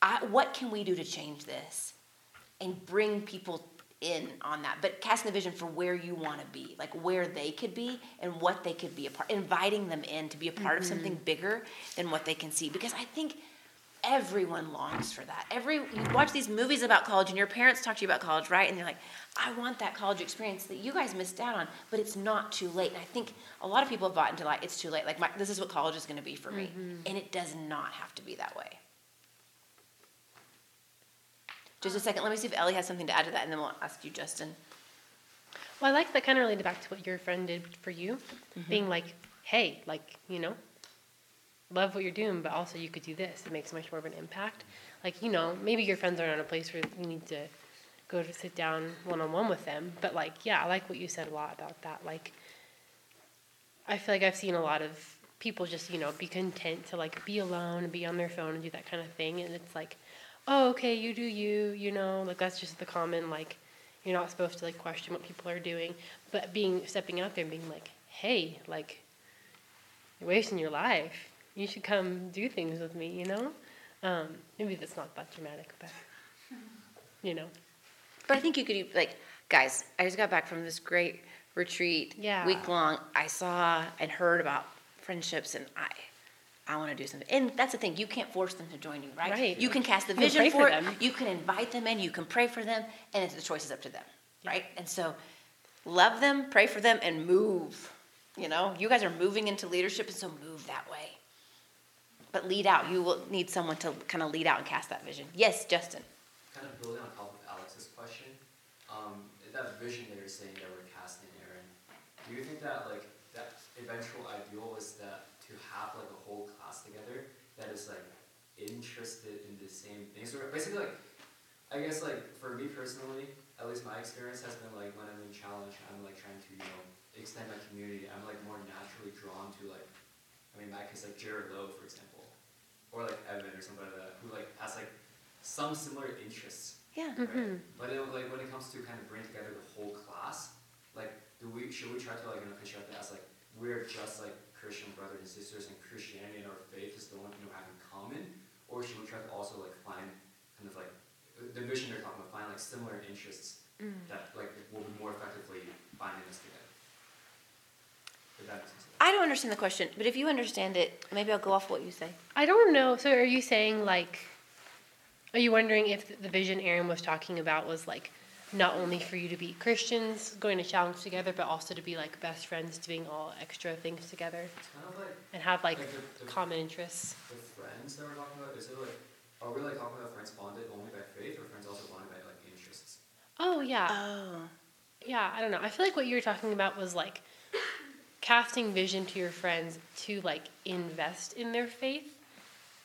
I, what can we do to change this and bring people in on that but casting the vision for where you want to be like where they could be and what they could be a part inviting them in to be a part of mm-hmm. something bigger than what they can see because i think everyone longs for that. Every you watch these movies about college and your parents talk to you about college right? And they're like i want that college experience that you guys missed out on but it's not too late. And i think a lot of people have bought into like it's too late like my, this is what college is going to be for me. Mm-hmm. And it does not have to be that way just a second. Let me see if Ellie has something to add to that, and then we'll ask you, Justin. Well, I like that kind of related back to what your friend did for you, mm-hmm. being like, hey, like, you know, love what you're doing, but also you could do this. It makes much more of an impact. Like, you know, maybe your friends aren't in a place where you need to go to sit down one on one with them, but like, yeah, I like what you said a lot about that. Like, I feel like I've seen a lot of people just, you know, be content to like be alone and be on their phone and do that kind of thing. And it's like, oh, okay, you do you, you know, like that's just the common, like, you're not supposed to like question what people are doing. But being, stepping out there and being like, hey, like, you're wasting your life, you should come do things with me, you know? Um, maybe that's not that dramatic, but, you know. But I think you could e- like, guys. I just got back from this great retreat, Yeah. week long. I saw and heard about friendships, and I, I want to do something. And that's the thing. You can't force them to join you, right? Right. You can cast the vision pray for, for it. them. You can invite them in. You can pray for them, and it's the choice is up to them, right? And so, love them, pray for them, and move. You know, you guys are moving into leadership, and so move that way. But lead out. You will need someone to kind of lead out and cast that vision. Yes, Justin. Kind of building on top of Alex's question, um, that vision that you're saying that we're casting, Erin, do you think that like that eventual ideal is that to have like a whole class together that is like interested in the same things, or basically like, I guess like for me personally, at least my experience has been like when I'm in challenge, I'm like trying to you know extend my community. I'm like more naturally drawn to like, I mean, in my case like Jared Lowe for example, or like Evan or somebody like that who like has like some similar interests. Yeah. Right? Mhm. But it, like when it comes to kind of bring together the whole class, like do we should we try to like you know construct it as like we're just like Christian brothers and sisters and Christianity and our faith is the one thing we have in common, or should we try to also like find kind of like the vision they're talking about, find like similar interests mm. that like will be more effectively binding us together. If that makes sense. I don't understand the question, but if you understand it, maybe I'll go off what you say. I don't know. So are you saying like, are you wondering if the vision Erin was talking about was like not only for you to be Christians going to challenge together, but also to be like best friends doing all extra things together kind of like and have like Like the- the- common interests? the friends that we're talking about. Is it like are we like talking about friends bonded only by faith, or friends also bonded by like interests? Oh yeah, Oh. yeah. I don't know. I feel like what you were talking about was like casting vision to your friends to like invest in their faith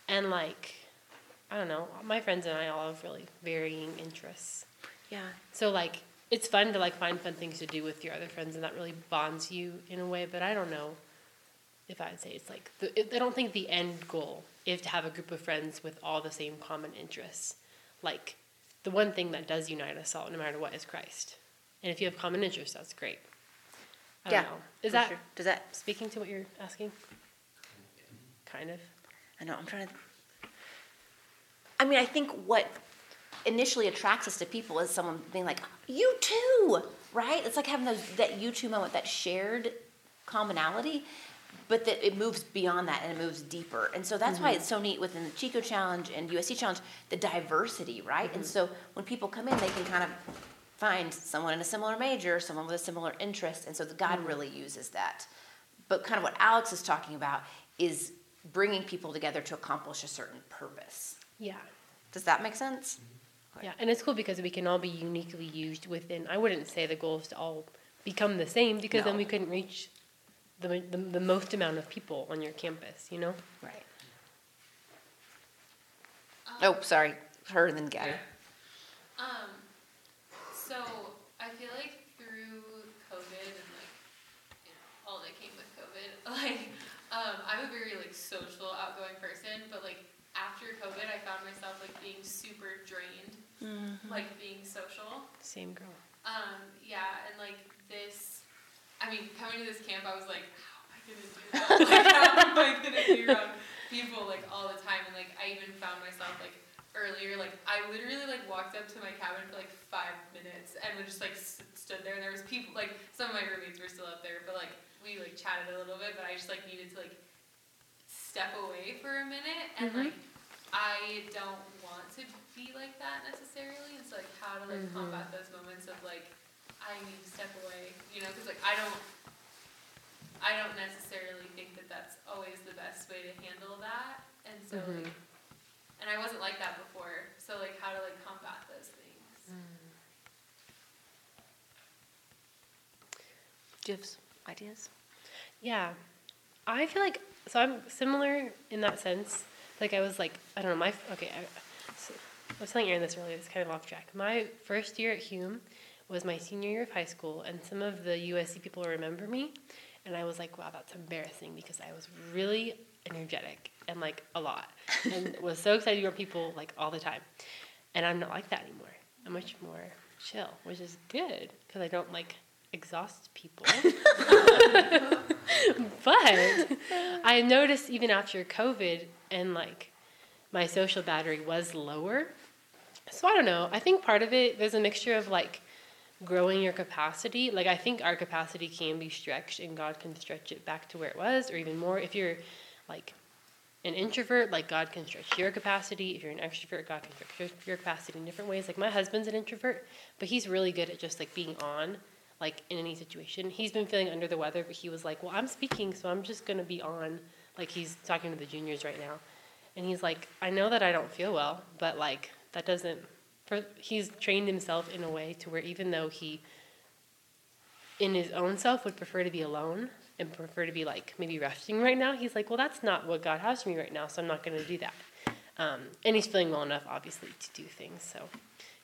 and like I don't know. My friends and I all have really varying interests. Yeah. So like it's fun to like find fun things to do with your other friends, and that really bonds you in a way. But I don't know if I'd say it's like the, it, I don't think the end goal is to have a group of friends with all the same common interests. Like the one thing that does unite us all, no matter what, is Christ. And if you have common interests, that's great. I don't Yeah, know. Is that sure. Does that? speaking to what you're asking? Kind of. I know. I'm trying to. I mean, I think what initially attracts us to people is someone being like, "You too," right? It's like having those that you too moment, that shared commonality, but that it moves beyond that and it moves deeper. And so that's why mm-hmm. it's so neat within the Chico Challenge and USC Challenge, the diversity, right? And mm-hmm. so when people come in, they can kind of find someone in a similar major, someone with a similar interest, and so the God mm-hmm. really uses that. But kind of what Alex is talking about is bringing people together to accomplish a certain purpose. Yeah. Does that make sense? Yeah, and it's cool because we can all be uniquely used within. I wouldn't say the goal is to all become the same because then we couldn't reach the, the the most amount of people on your campus. You know. Right. Um, Oh, sorry. Her and then Gabby. Um, so I feel like through COVID and like you know, all that came with COVID, like um, I'm a very like social, outgoing person, but like after COVID, I found myself like being super drained, like being social. Same girl. Um, yeah, and like this, I mean, coming to this camp, I was like, how am I gonna do that? like, how am I gonna be around people like all the time? And like, I even found myself like earlier, like I literally like walked up to my cabin for like five minutes and would just like stood there, and there was people like some of my roommates were still up there, but like we like chatted a little bit, but I just like needed to like step away for a minute and Mhm. like. I don't want to be like that necessarily. It's like how to like Mhm. combat those moments of like I need to step away, you know, because like I don't, I don't necessarily think that that's always the best way to handle that, and so Mhm. like, and I wasn't like that before, so like how to like combat those things. Do you have ideas? Yeah, I feel like so I'm similar in that sense. Like I was like I don't know my okay. I was telling Erin this earlier. It's kind of off track. My first year at Hume was my senior year of high school, and some of the USC people remember me, and I was like, wow, that's embarrassing because I was really energetic and like a lot, and was so excited to be people like all the time, and I'm not like that anymore. I'm much more chill, which is good because I don't like exhaust people. but I noticed even after COVID and like my social battery was lower. So I don't know. I think part of it there's a mixture of like growing your capacity. Like I think our capacity can be stretched and God can stretch it back to where it was or even more. If you're like an introvert, like God can stretch your capacity. If you're an extrovert, God can stretch your capacity in different ways. Like my husband's an introvert, but he's really good at just like being on, like in any situation. He's been feeling under the weather, but he was like, "Well, I'm speaking, so I'm just gonna be on." Like he's talking to the juniors right now, and he's like, "I know that I don't feel well, but like that doesn't." He's trained himself in a way to where even though he, in his own self, would prefer to be alone, and prefer to be like maybe resting right now, he's like, well, that's not what God has for me right now, so I'm not going to do that. Um, and he's feeling well enough, obviously, to do things. So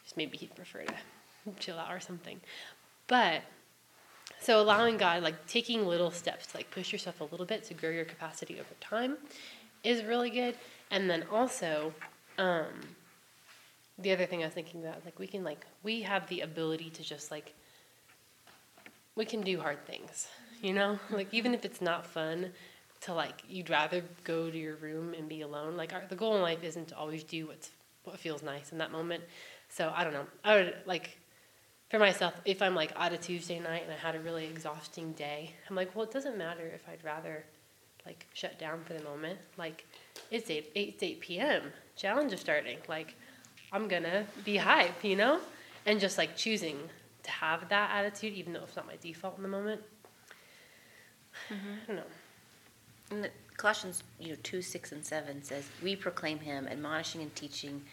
just maybe he'd prefer to chill out or something. But so allowing God, like taking little steps to like push yourself a little bit to grow your capacity over time, is really good. And then also, um, the other thing I was thinking about, like we can like we have the ability to just like we can do hard things you know? Like even if it's not fun to like you'd rather go to your room and be alone like our, the goal in life isn't to always do what's what feels nice in that moment. So i don't know. I would like for myself if i'm like out a tuesday night and i had a really exhausting day i'm like well it doesn't matter if i'd rather like shut down for the moment. Like it's 8 8, 8 p.m challenge is starting. Like i'm gonna be hype you know and just like choosing to have that attitude even though it's not my default in the moment mm-hmm. I don't know. And the Colossians, you know, two, six, and seven says, "We proclaim Him, admonishing and teaching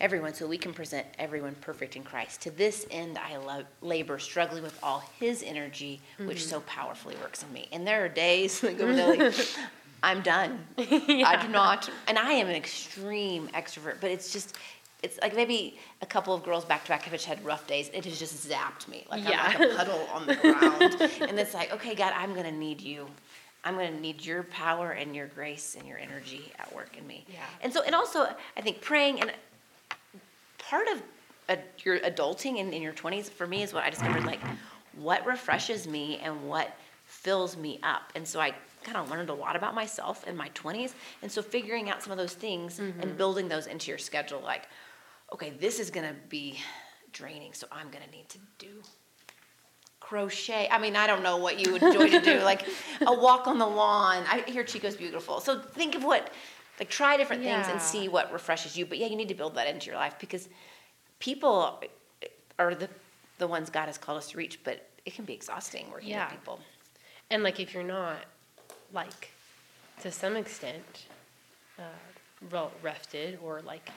everyone, so we can present everyone perfect in Christ. To this end, I lo- labor, struggling with all His energy, which mm-hmm. so powerfully works in me." And there are days like, I'm like, I'm done. I do not, and I am an extreme extrovert, but it's just. It's like maybe a couple of girls back to back have had rough days. It has just zapped me. Like Yeah. I'm like a puddle on the ground. and it's like, okay, God, I'm going to need you. I'm going to need your power and your grace and your energy at work in me. Yeah. And so, and also, I think praying and part of uh your adulting in, in your 20s for me is what I discovered like what refreshes me and what fills me up. And so I kind of learned a lot about myself in my 20s. And so figuring out some of those things and building those into your schedule, like, okay, this is going to be draining, so I'm going to need to do crochet. I mean, I don't know what you would enjoy to do, like a walk on the lawn. I hear Chico's beautiful. So think of what, like, try different things and see what refreshes you. But yeah, you need to build that into your life because people are the the ones God has called us to reach, but it can be exhausting working Yeah. with people. And like if you're not like to some extent uh, well rested or like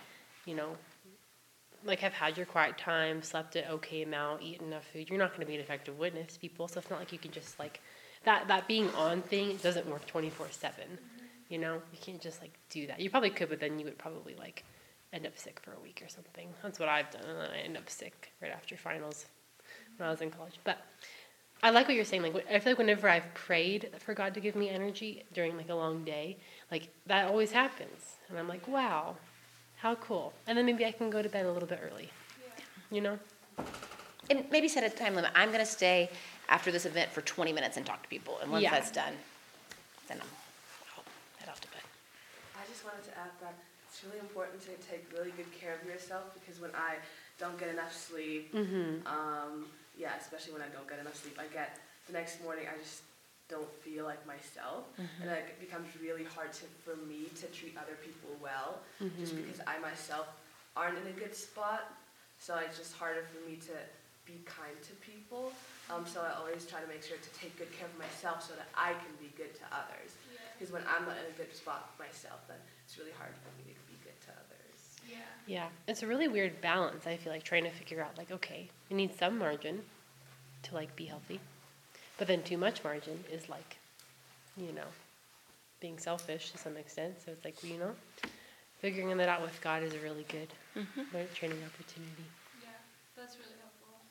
you know like have had your quiet time, slept an okay amount, eaten enough food, you're not going to be an effective witness people. So it's not like you can just like that that being on thing doesn't work 24 seven. You know, you can't just like do that. You probably could, but then you would probably like end up sick for a week or something. That's what I've done, and I end up sick right after finals when I was in college. But I like what you're saying. Like I feel like whenever I've prayed for God to give me energy during like a long day, like that always happens, and I'm like, wow, how cool. And then maybe I can go to bed a little bit early. You know? And maybe set a time limit. I'm going to stay after this event for 20 minutes and talk to people. And once Yeah. that's done, then I'm, I'll head off to bed. I just wanted to add that it's really important to take really good care of yourself because when I don't get enough sleep, Mm-hmm. um, yeah, especially when I don't get enough sleep, I get the next morning I just don't feel like myself, and like, it becomes really hard to, for me to treat other people well, just because I myself aren't in a good spot. So it's just harder for me to be kind to people. Um, so I always try to make sure to take good care of myself so that I can be good to others. Yeah. Because when I'm not in a good spot myself, then it's really hard for me to be good to others. Yeah. Yeah, it's a really weird balance. I feel like trying to figure out like, okay, I need some margin to like be healthy, but then too much margin is like, you know, being selfish to some extent. So it's like, you know, figuring that out with God is a really good mm-hmm. learn- training opportunity. Yeah, that's really helpful.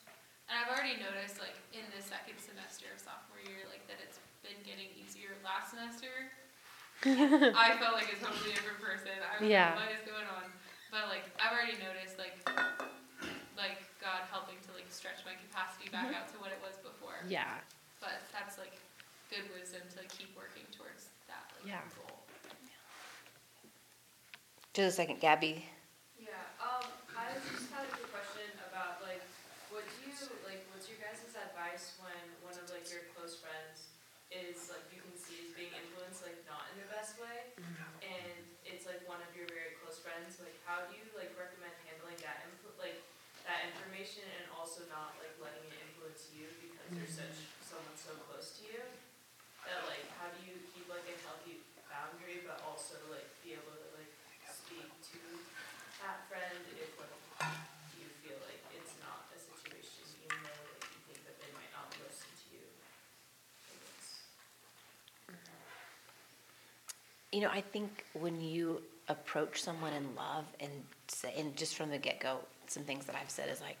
And I've already noticed, like, in the second semester of sophomore year, like, that it's been getting easier. Last semester, I felt like a totally different person. I was Yeah. like, what is going on? But, like, I've already noticed, like, like, God helping to, like, stretch my my capacity back mm-hmm. out to what it was before. Yeah. But that's like good wisdom to keep working towards that like Yeah. goal. Just a second, Gabby. Yeah, um, I just had a quick question about like, what do you, like, what's your guys' advice when one of like your close friends is like, you can see is being influenced like not in the best way? And it's like one of your very close friends, like how do you like recommend handling that influ- like, that information and also not like letting it influence you because they're such, someone so close to you? That like, how do you keep like a healthy boundary but also like be able to like speak to that friend if you feel like it's not a situation, even though like you think that they might not listen to you. It's- You know, I think when you approach someone in love and say, and just from the get go, some things that I've said is like,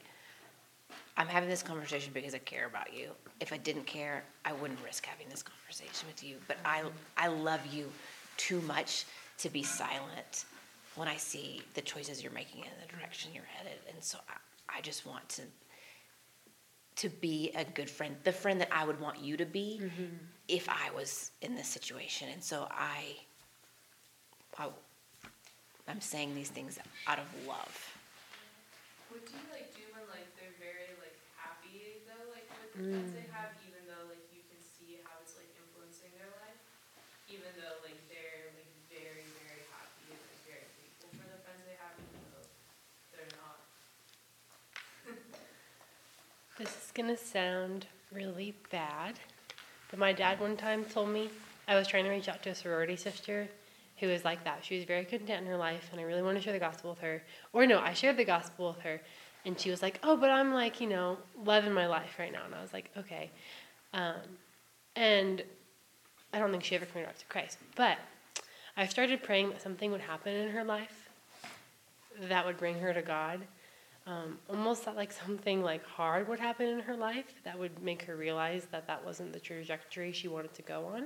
I'm having this conversation because I care about you. If I didn't care, I wouldn't risk having this conversation with you. But I, mm-hmm. I love you too much to be silent when I see the choices you're making and the direction you're headed. And so I, I just want to, to be a good friend, the friend that I would want you to be mm-hmm. if I was in this situation. And so I, I, I'm saying these things out of love. What do you like do when like they're very like happy though, like with the friends they mm. have, even though like you can see how it's like influencing their life? Even though like they're like very, very happy and like very thankful for the friends they have, even though they're not. This gonna sound really bad, but my dad one time told me I was trying to reach out to a sorority sister who was like that. She was very content in her life, and I really wanted to share the gospel with her. Or no, I shared the gospel with her, and she was like, "Oh, but I'm like, you know, loving my life right now." And I was like, "Okay," um, and I don't think she ever came back to Christ, but I started praying that something would happen in her life that would bring her to God um, almost that like something like hard would happen in her life that would make her realize that that wasn't the trajectory she wanted to go on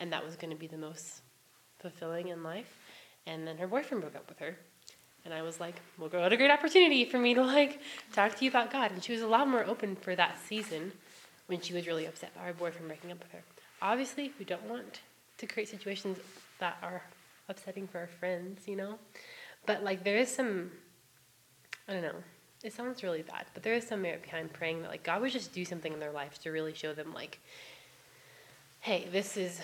and that was going to be the most fulfilling in life. And then her boyfriend broke up with her and i was like well girl, what a great opportunity for me to like talk to you about god. And she was a lot more open for that season when she was really upset about her boyfriend breaking up with her. Obviously we don't want to create situations that are upsetting for our friends you know? But like there is some I don't know. It sounds really bad, but there is some merit behind praying that like God would just do something in their life to really show them like, hey, this is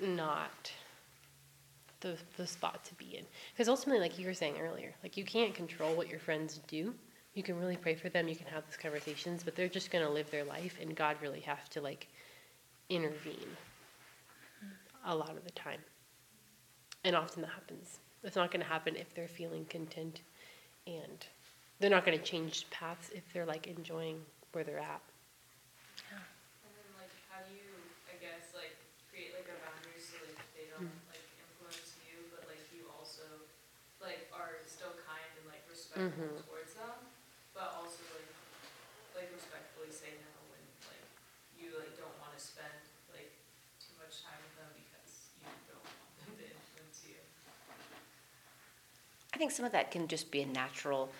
not the the spot to be in. Because ultimately, like you were saying earlier, like you can't control what your friends do. You can really pray for them. You can have these conversations, but they're just gonna live their life, and God really has to like intervene a lot of the time. And often that happens. It's not gonna happen if they're feeling content and they're not going to change paths if they're like enjoying where they're at. And then like, how do you, I guess, like, create like a boundary so like they don't like influence you, but like you also like are still kind and like respectful Mhm. towards them, but also like like respectfully say no when like you like don't want to spend like too much time with them because you don't want them to influence you. I think some of that can just be a natural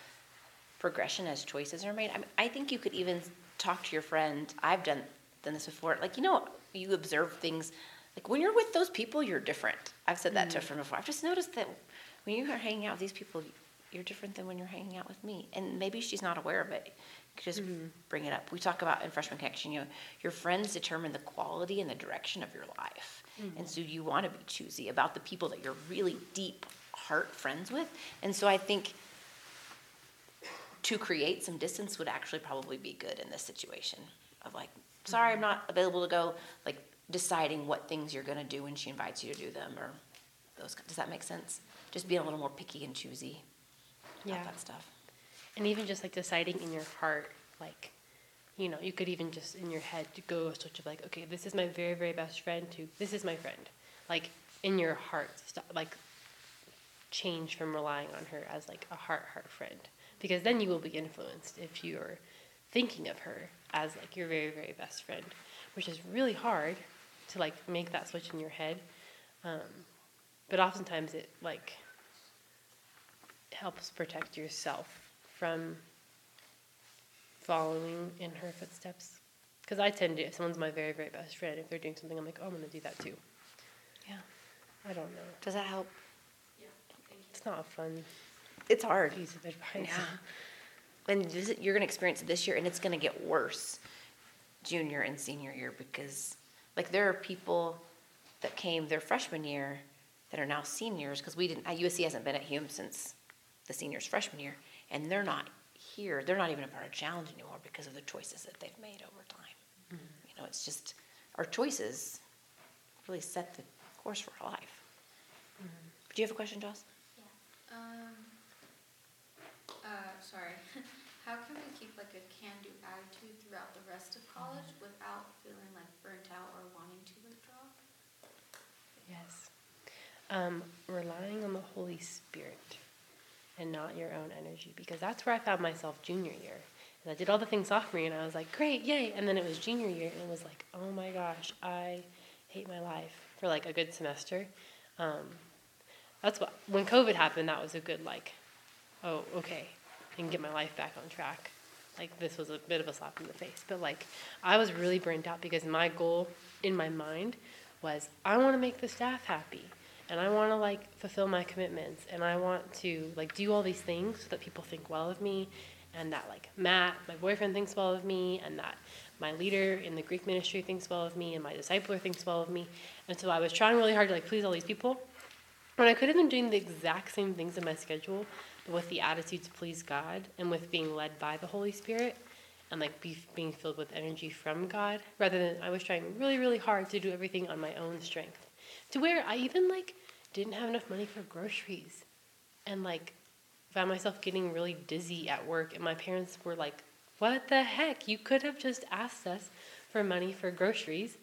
progression as choices are made. I mean, I think you could even talk to your friend. I've done done this before. Like you know, you observe things. Like when you're with those people, you're different. I've said that to mm. a friend before. I've just noticed that when you are hanging out with these people, you're different than when you're hanging out with me. And maybe she's not aware of it. You could just mm-hmm. bring it up. We talk about in freshman connection. You know, your friends determine the quality and the direction of your life. And mm-hmm. so you want to be choosy about the people that you're really deep heart friends with. And so I think to create some distance would actually probably be good in this situation of like, sorry, I'm mm-hmm. not available to go, like deciding what things you're going to do when she invites you to do them or those. Does that make sense? Just being a little more picky and choosy Yeah. about that stuff. And even just like deciding in your heart, like, you know, you could even just in your head go a switch of like, okay, this is my very, very best friend to this is my friend. Like in your heart, stop, like change from relying on her as like a heart, heart friend. Because then you will be influenced if you're thinking of her as like your very, very best friend, which is really hard to like make that switch in your head. Um, but oftentimes it like helps protect yourself from following in her footsteps. Because I tend to, if someone's my very, very best friend, if they're doing something, I'm like, oh, I'm going to do that too. Yeah. I don't know. Does that help? Yeah, thank you. It's not fun It's hard. piece of advice. Yeah. And this you're going to experience it this year, and it's going to get worse junior and senior year because, like, there are people that came their freshman year that are now seniors because we didn't, USC hasn't been at Hume since the seniors' freshman year, and they're not here. They're not even a part of Challenge anymore because of the choices that they've made over time. Mm-hmm. You know, it's just our choices really set the course for our life. Mm-hmm. Do you have a question, Joss? Um, uh, sorry. How can we keep like a can-do attitude throughout the rest of college without feeling like burnt out or wanting to withdraw? Yes. Um, relying on the Holy Spirit and not your own energy, because that's where I found myself junior year. And I did all the things sophomore year, and I was like, great, yay. And then it was junior year, and it was like, oh my gosh, I hate my life for like a good semester. Um, that's what, when COVID happened, that was a good, like, oh, okay, I can get my life back on track. Like, this was a bit of a slap in the face. But, like, I was really burnt out because my goal in my mind was I want to make the staff happy and I want to like fulfill my commitments and I want to like do all these things so that people think well of me and that like Matt, my boyfriend thinks well of me and that my leader in the Greek ministry thinks well of me and my discipler thinks well of me. And so I was trying really hard to like please all these people. And I could have been doing the exact same things in my schedule, but with the attitude to please God and with being led by the Holy Spirit and like be, being filled with energy from God rather than I was trying really, really hard to do everything on my own strength. To where I even like didn't have enough money for groceries and like found myself getting really dizzy at work and my parents were like, What the heck? You could have just asked us for money for groceries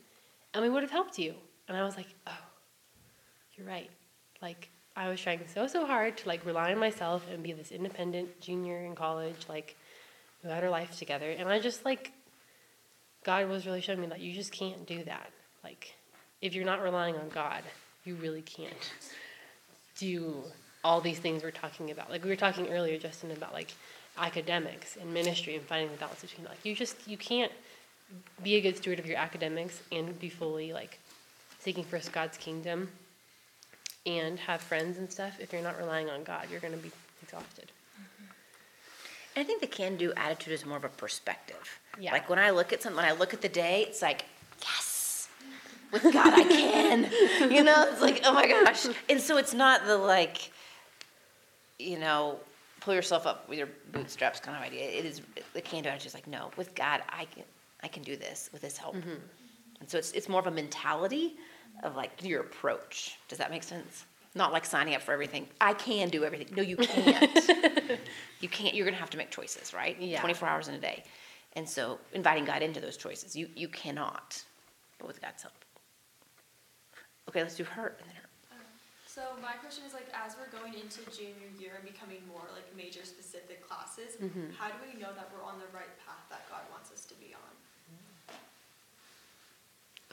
and we would have helped you. And I was like, Oh, you're right. Like I was trying so so hard to like rely on myself and be this independent junior in college, like who had her life together. And I just like, God was really showing me that you just can't do that. Like, if you're not relying on God, you really can't do all these things we're talking about. Like we were talking earlier, Justin, about like academics and ministry and finding the balance between like you just you can't be a good steward of your academics and be fully like seeking first God's kingdom and have friends and stuff if you're not relying on God. You're going to be exhausted. Mm-hmm. I think the can do attitude is more of a perspective. Yeah. Like when I look at something, when I look at the day, it's like, yes, with God I can. you know, it's like, oh my gosh. And so it's not the like, you know, pull yourself up with your bootstraps kind of idea. It is the can do attitude is like, no, with God I can I can do this with his help. Mm-hmm. And so it's it's more of a mentality of like your approach. Does that make sense? Not like signing up for everything. I can do everything. No, you can't. you can't. You're gonna have to make choices, right? Yeah. 24 hours in a day, and so inviting God into those choices, you you cannot, but with God's help. Okay, let's do hurt and then hurt. So my question is like, as we're going into junior year and becoming more like major specific classes, mm-hmm. how do we know that we're on the right path that God wants us to be on?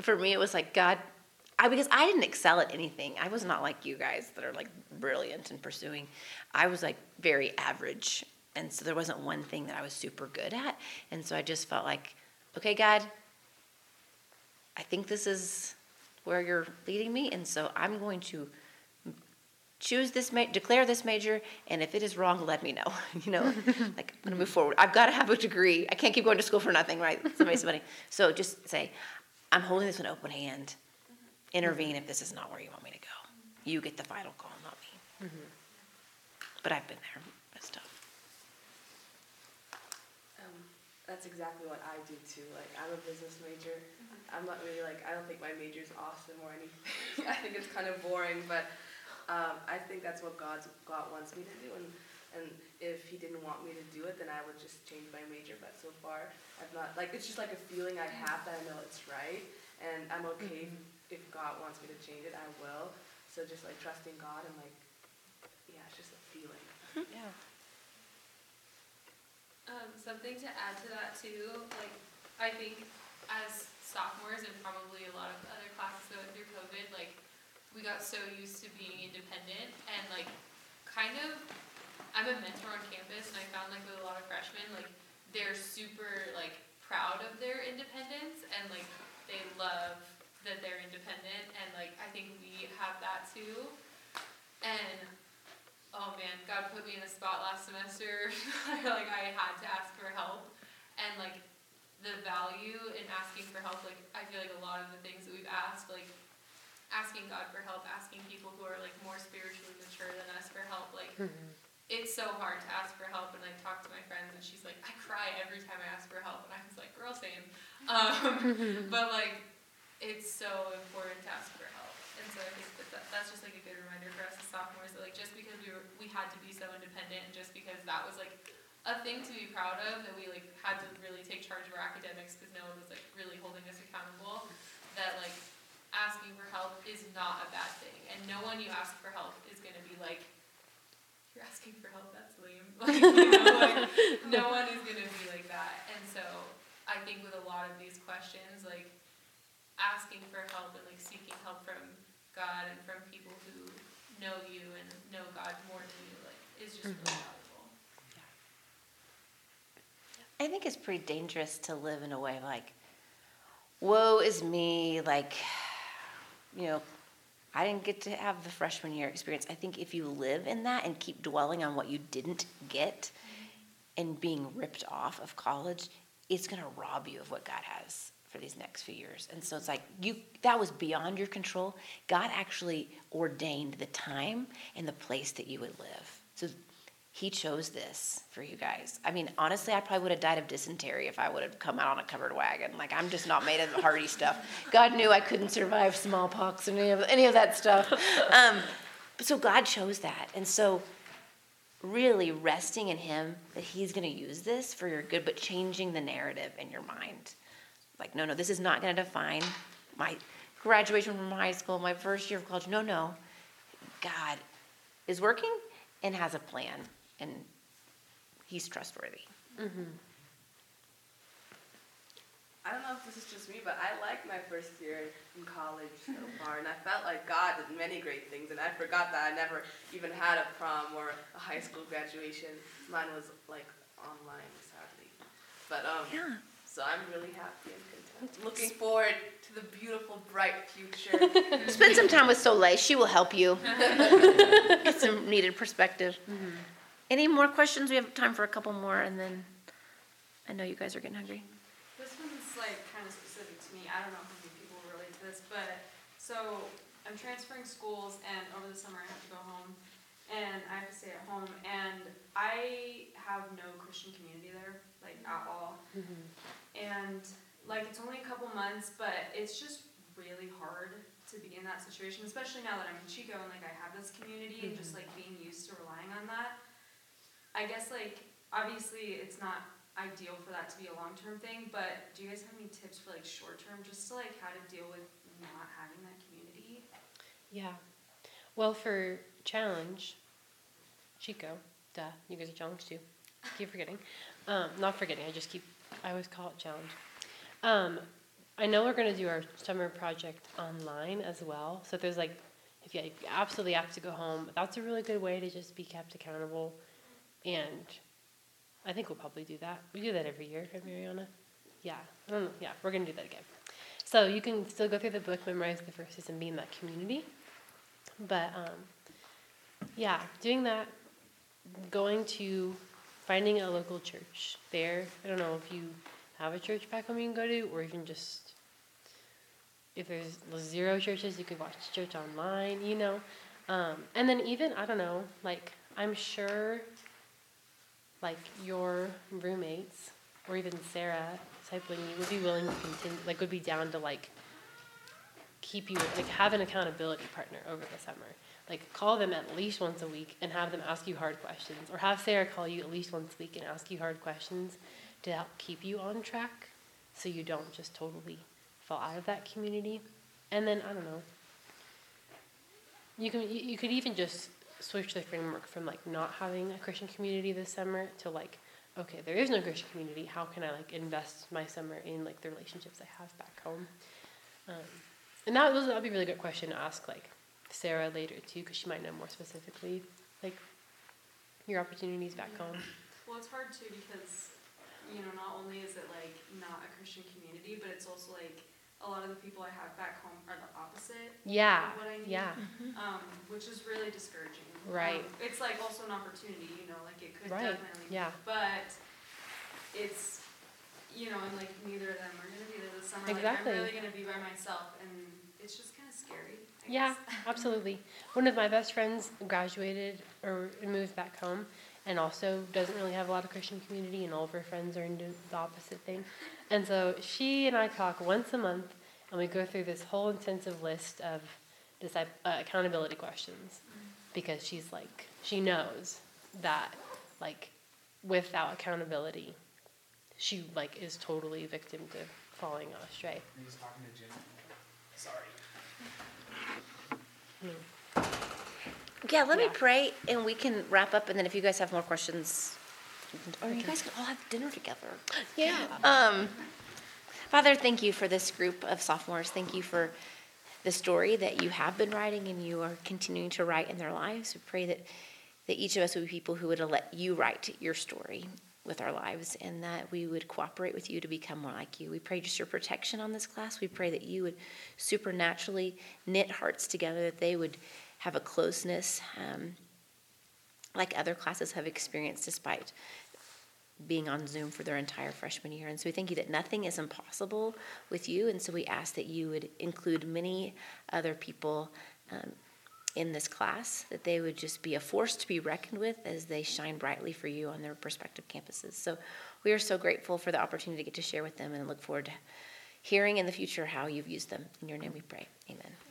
For me, it was like God. I, because I didn't excel at anything. I was not like you guys that are like brilliant and pursuing. I was like very average. And so there wasn't one thing that I was super good at. And so I just felt like, okay, God, I think this is where you're leading me. And so I'm going to choose this, ma- declare this major. And if it is wrong, let me know. you know, like I'm going to move forward. I've got to have a degree. I can't keep going to school for nothing, right? Somebody, somebody. So just say, I'm holding this with an open hand intervene if this is not where you want me to go. You get the final call, not me. But I've been there. It's tough. Um, that's exactly what I do too. Like I'm a business major. I'm not really like I don't think my major is awesome or anything. I think it's kind of boring, but um, I think that's what God's God wants me to do. And and if He didn't want me to do it, then I would just change my major. But so far, I've not like it's just like a feeling I have that I know it's right, and I'm okay if, if God wants me to change it, I will. So just like trusting God and like yeah, it's just a feeling. Yeah. Um, something to add to that too, like, I think as sophomores and probably a lot of other classes going through COVID, like, we got so used to being independent and like, kind of, I'm a mentor on campus and I found like with a lot of freshmen, like, they're super like proud of their independence and like they love that they're independent and like I think we have that too. And oh man, God put me in a spot last semester. like I had to ask for help and like the value in asking for help, like I feel like a lot of the things that we've asked, like asking God for help, asking people who are like more spiritually mature than us for help, like it's so hard to ask for help and like talk to my friends and she's like, I cry every time I ask for help and I was like, girl same. Um, but like it's so important to ask for help. And so I think that, that that's just like a good reminder for us as sophomores that like just because we were we had to be so independent and just because that was like a thing to be proud of that we like had to really take charge of our academics because no one was like really holding us accountable that like asking for help is not a bad thing. And no one you ask for help is going to be like you're asking for help that's lame. Like, you know, like no one is going to be like that. And so i think with a lot of these questions like asking for help and like seeking help from god and from people who know you and know god more than you like is just really mm-hmm. valuable I think it's pretty dangerous to live in a way like, woe is me, like, you know, I didn't get to have the freshman year experience. I think if you live in that and keep dwelling on what you didn't get mm-hmm. and being ripped off of college, it's going to rob you of what God has for these next few years. And so it's like you that was beyond your control. God actually ordained the time and the place that you would live. So he chose this for you guys. I mean, honestly, I probably would have died of dysentery if I would have come out on a covered wagon. Like, I'm just not made of hardy stuff. God knew I couldn't survive smallpox and any of, any of that stuff. Um, so God chose that. And so, really resting in Him that He's going to use this for your good, but changing the narrative in your mind. Like, no, no, this is not going to define my graduation from high school, my first year of college. No, no. God is working and has a plan and he's trustworthy. I don't know if this is just me, but I like my first year in college so far, and I felt like God did many great things, and I forgot that I never even had a prom or a high school graduation. Mine was like online, sadly. But um, Yeah. So I'm really happy and content. Looking forward to the beautiful, bright future. Spend some time with Soleil. She will help you get some needed perspective. Mm-hmm. Any more questions? We have time for a couple more, and then I know you guys are getting hungry. This one's like kind of specific to me. I don't know how many people relate to this, but so I'm transferring schools, and over the summer I have to go home, and I have to stay at home, and I have no Christian community there, like at all. Mm-hmm. And like it's only a couple months, but it's just really hard to be in that situation, especially now that I'm in Chico and like I have this community and just mm-hmm. like being used to relying on that. I guess like obviously it's not ideal for that to be a long term thing, but do you guys have any tips for like short term just to like how to deal with not having that community? Yeah. Well, for challenge, Chico, duh, you guys are challenged too. Keep forgetting. Um, not forgetting. I just keep. I always call it challenge. Um, I know we're gonna do our summer project online as well. So if there's like, if you absolutely have to go home, that's a really good way to just be kept accountable. And I think we'll probably do that. We do that every year, right, Mariana? Yeah. Yeah, we're gonna do that again. So you can still go through the book, memorize the verses, and be in that community. But um, yeah, doing that, going to finding a local church there. I don't know if you have a church back home you can go to, or even just if there's zero churches, you could watch church online. You know, um, and then even I don't know, like I'm sure, like your roommates or even Sarah discipling you would be willing to continue, like would be down to like keep you like have an accountability partner over the summer. Like call them at least once a week and have them ask you hard questions, or have Sarah call you at least once a week and ask you hard questions to help keep you on track, so you don't just totally fall out of that community. And then I don't know. You can you, could even just switch the framework from like not having a Christian community this summer to like okay there is no Christian community how can I like invest my summer in like the relationships I have back home. Um, and that that would be a really good question to ask like Sarah later too, because she might know more specifically like your opportunities back home. Well, it's hard too because you know, not only is it like not a Christian community, but it's also like a lot of the people I have back home are the opposite Yeah. of what I need. Yeah. Um, which is really discouraging. Right. Um, it's like also an opportunity, you know, like it could Right. definitely. be, Yeah. But it's, you know, and like neither of them are gonna be there this summer. Exactly. Like I'm really gonna be by myself, and it's just kind of scary. Yeah, absolutely. One of my best friends graduated or moved back home and also doesn't really have a lot of Christian community, and all of her friends are into the opposite thing. And so she and I talk once a month, and we go through this whole intensive list of discip- uh, accountability questions because she's like, she knows that, like, without accountability, she like is totally victim to falling astray. Talking to Jim. Sorry. Yeah, let me Yeah. pray and we can wrap up. And then if you guys have more questions, you or you guys can all have dinner together. Yeah. Um, Father, thank you for this group of sophomores. Thank you for the story that you have been writing and you are continuing to write in their lives. We pray that, that each of us would be people who would let you write your story with our lives and that we would cooperate with you to become more like you. We pray just your protection on this class. We pray that you would supernaturally knit hearts together, that they would have a closeness um, like other classes have experienced despite being on Zoom for their entire freshman year. And so we thank you that nothing is impossible with you. And so we ask that you would include many other people um, in this class, that they would just be a force to be reckoned with as they shine brightly for you on their respective campuses. So we are so grateful for the opportunity to get to share with them and look forward to hearing in the future how you've used them. In your name we pray. Amen.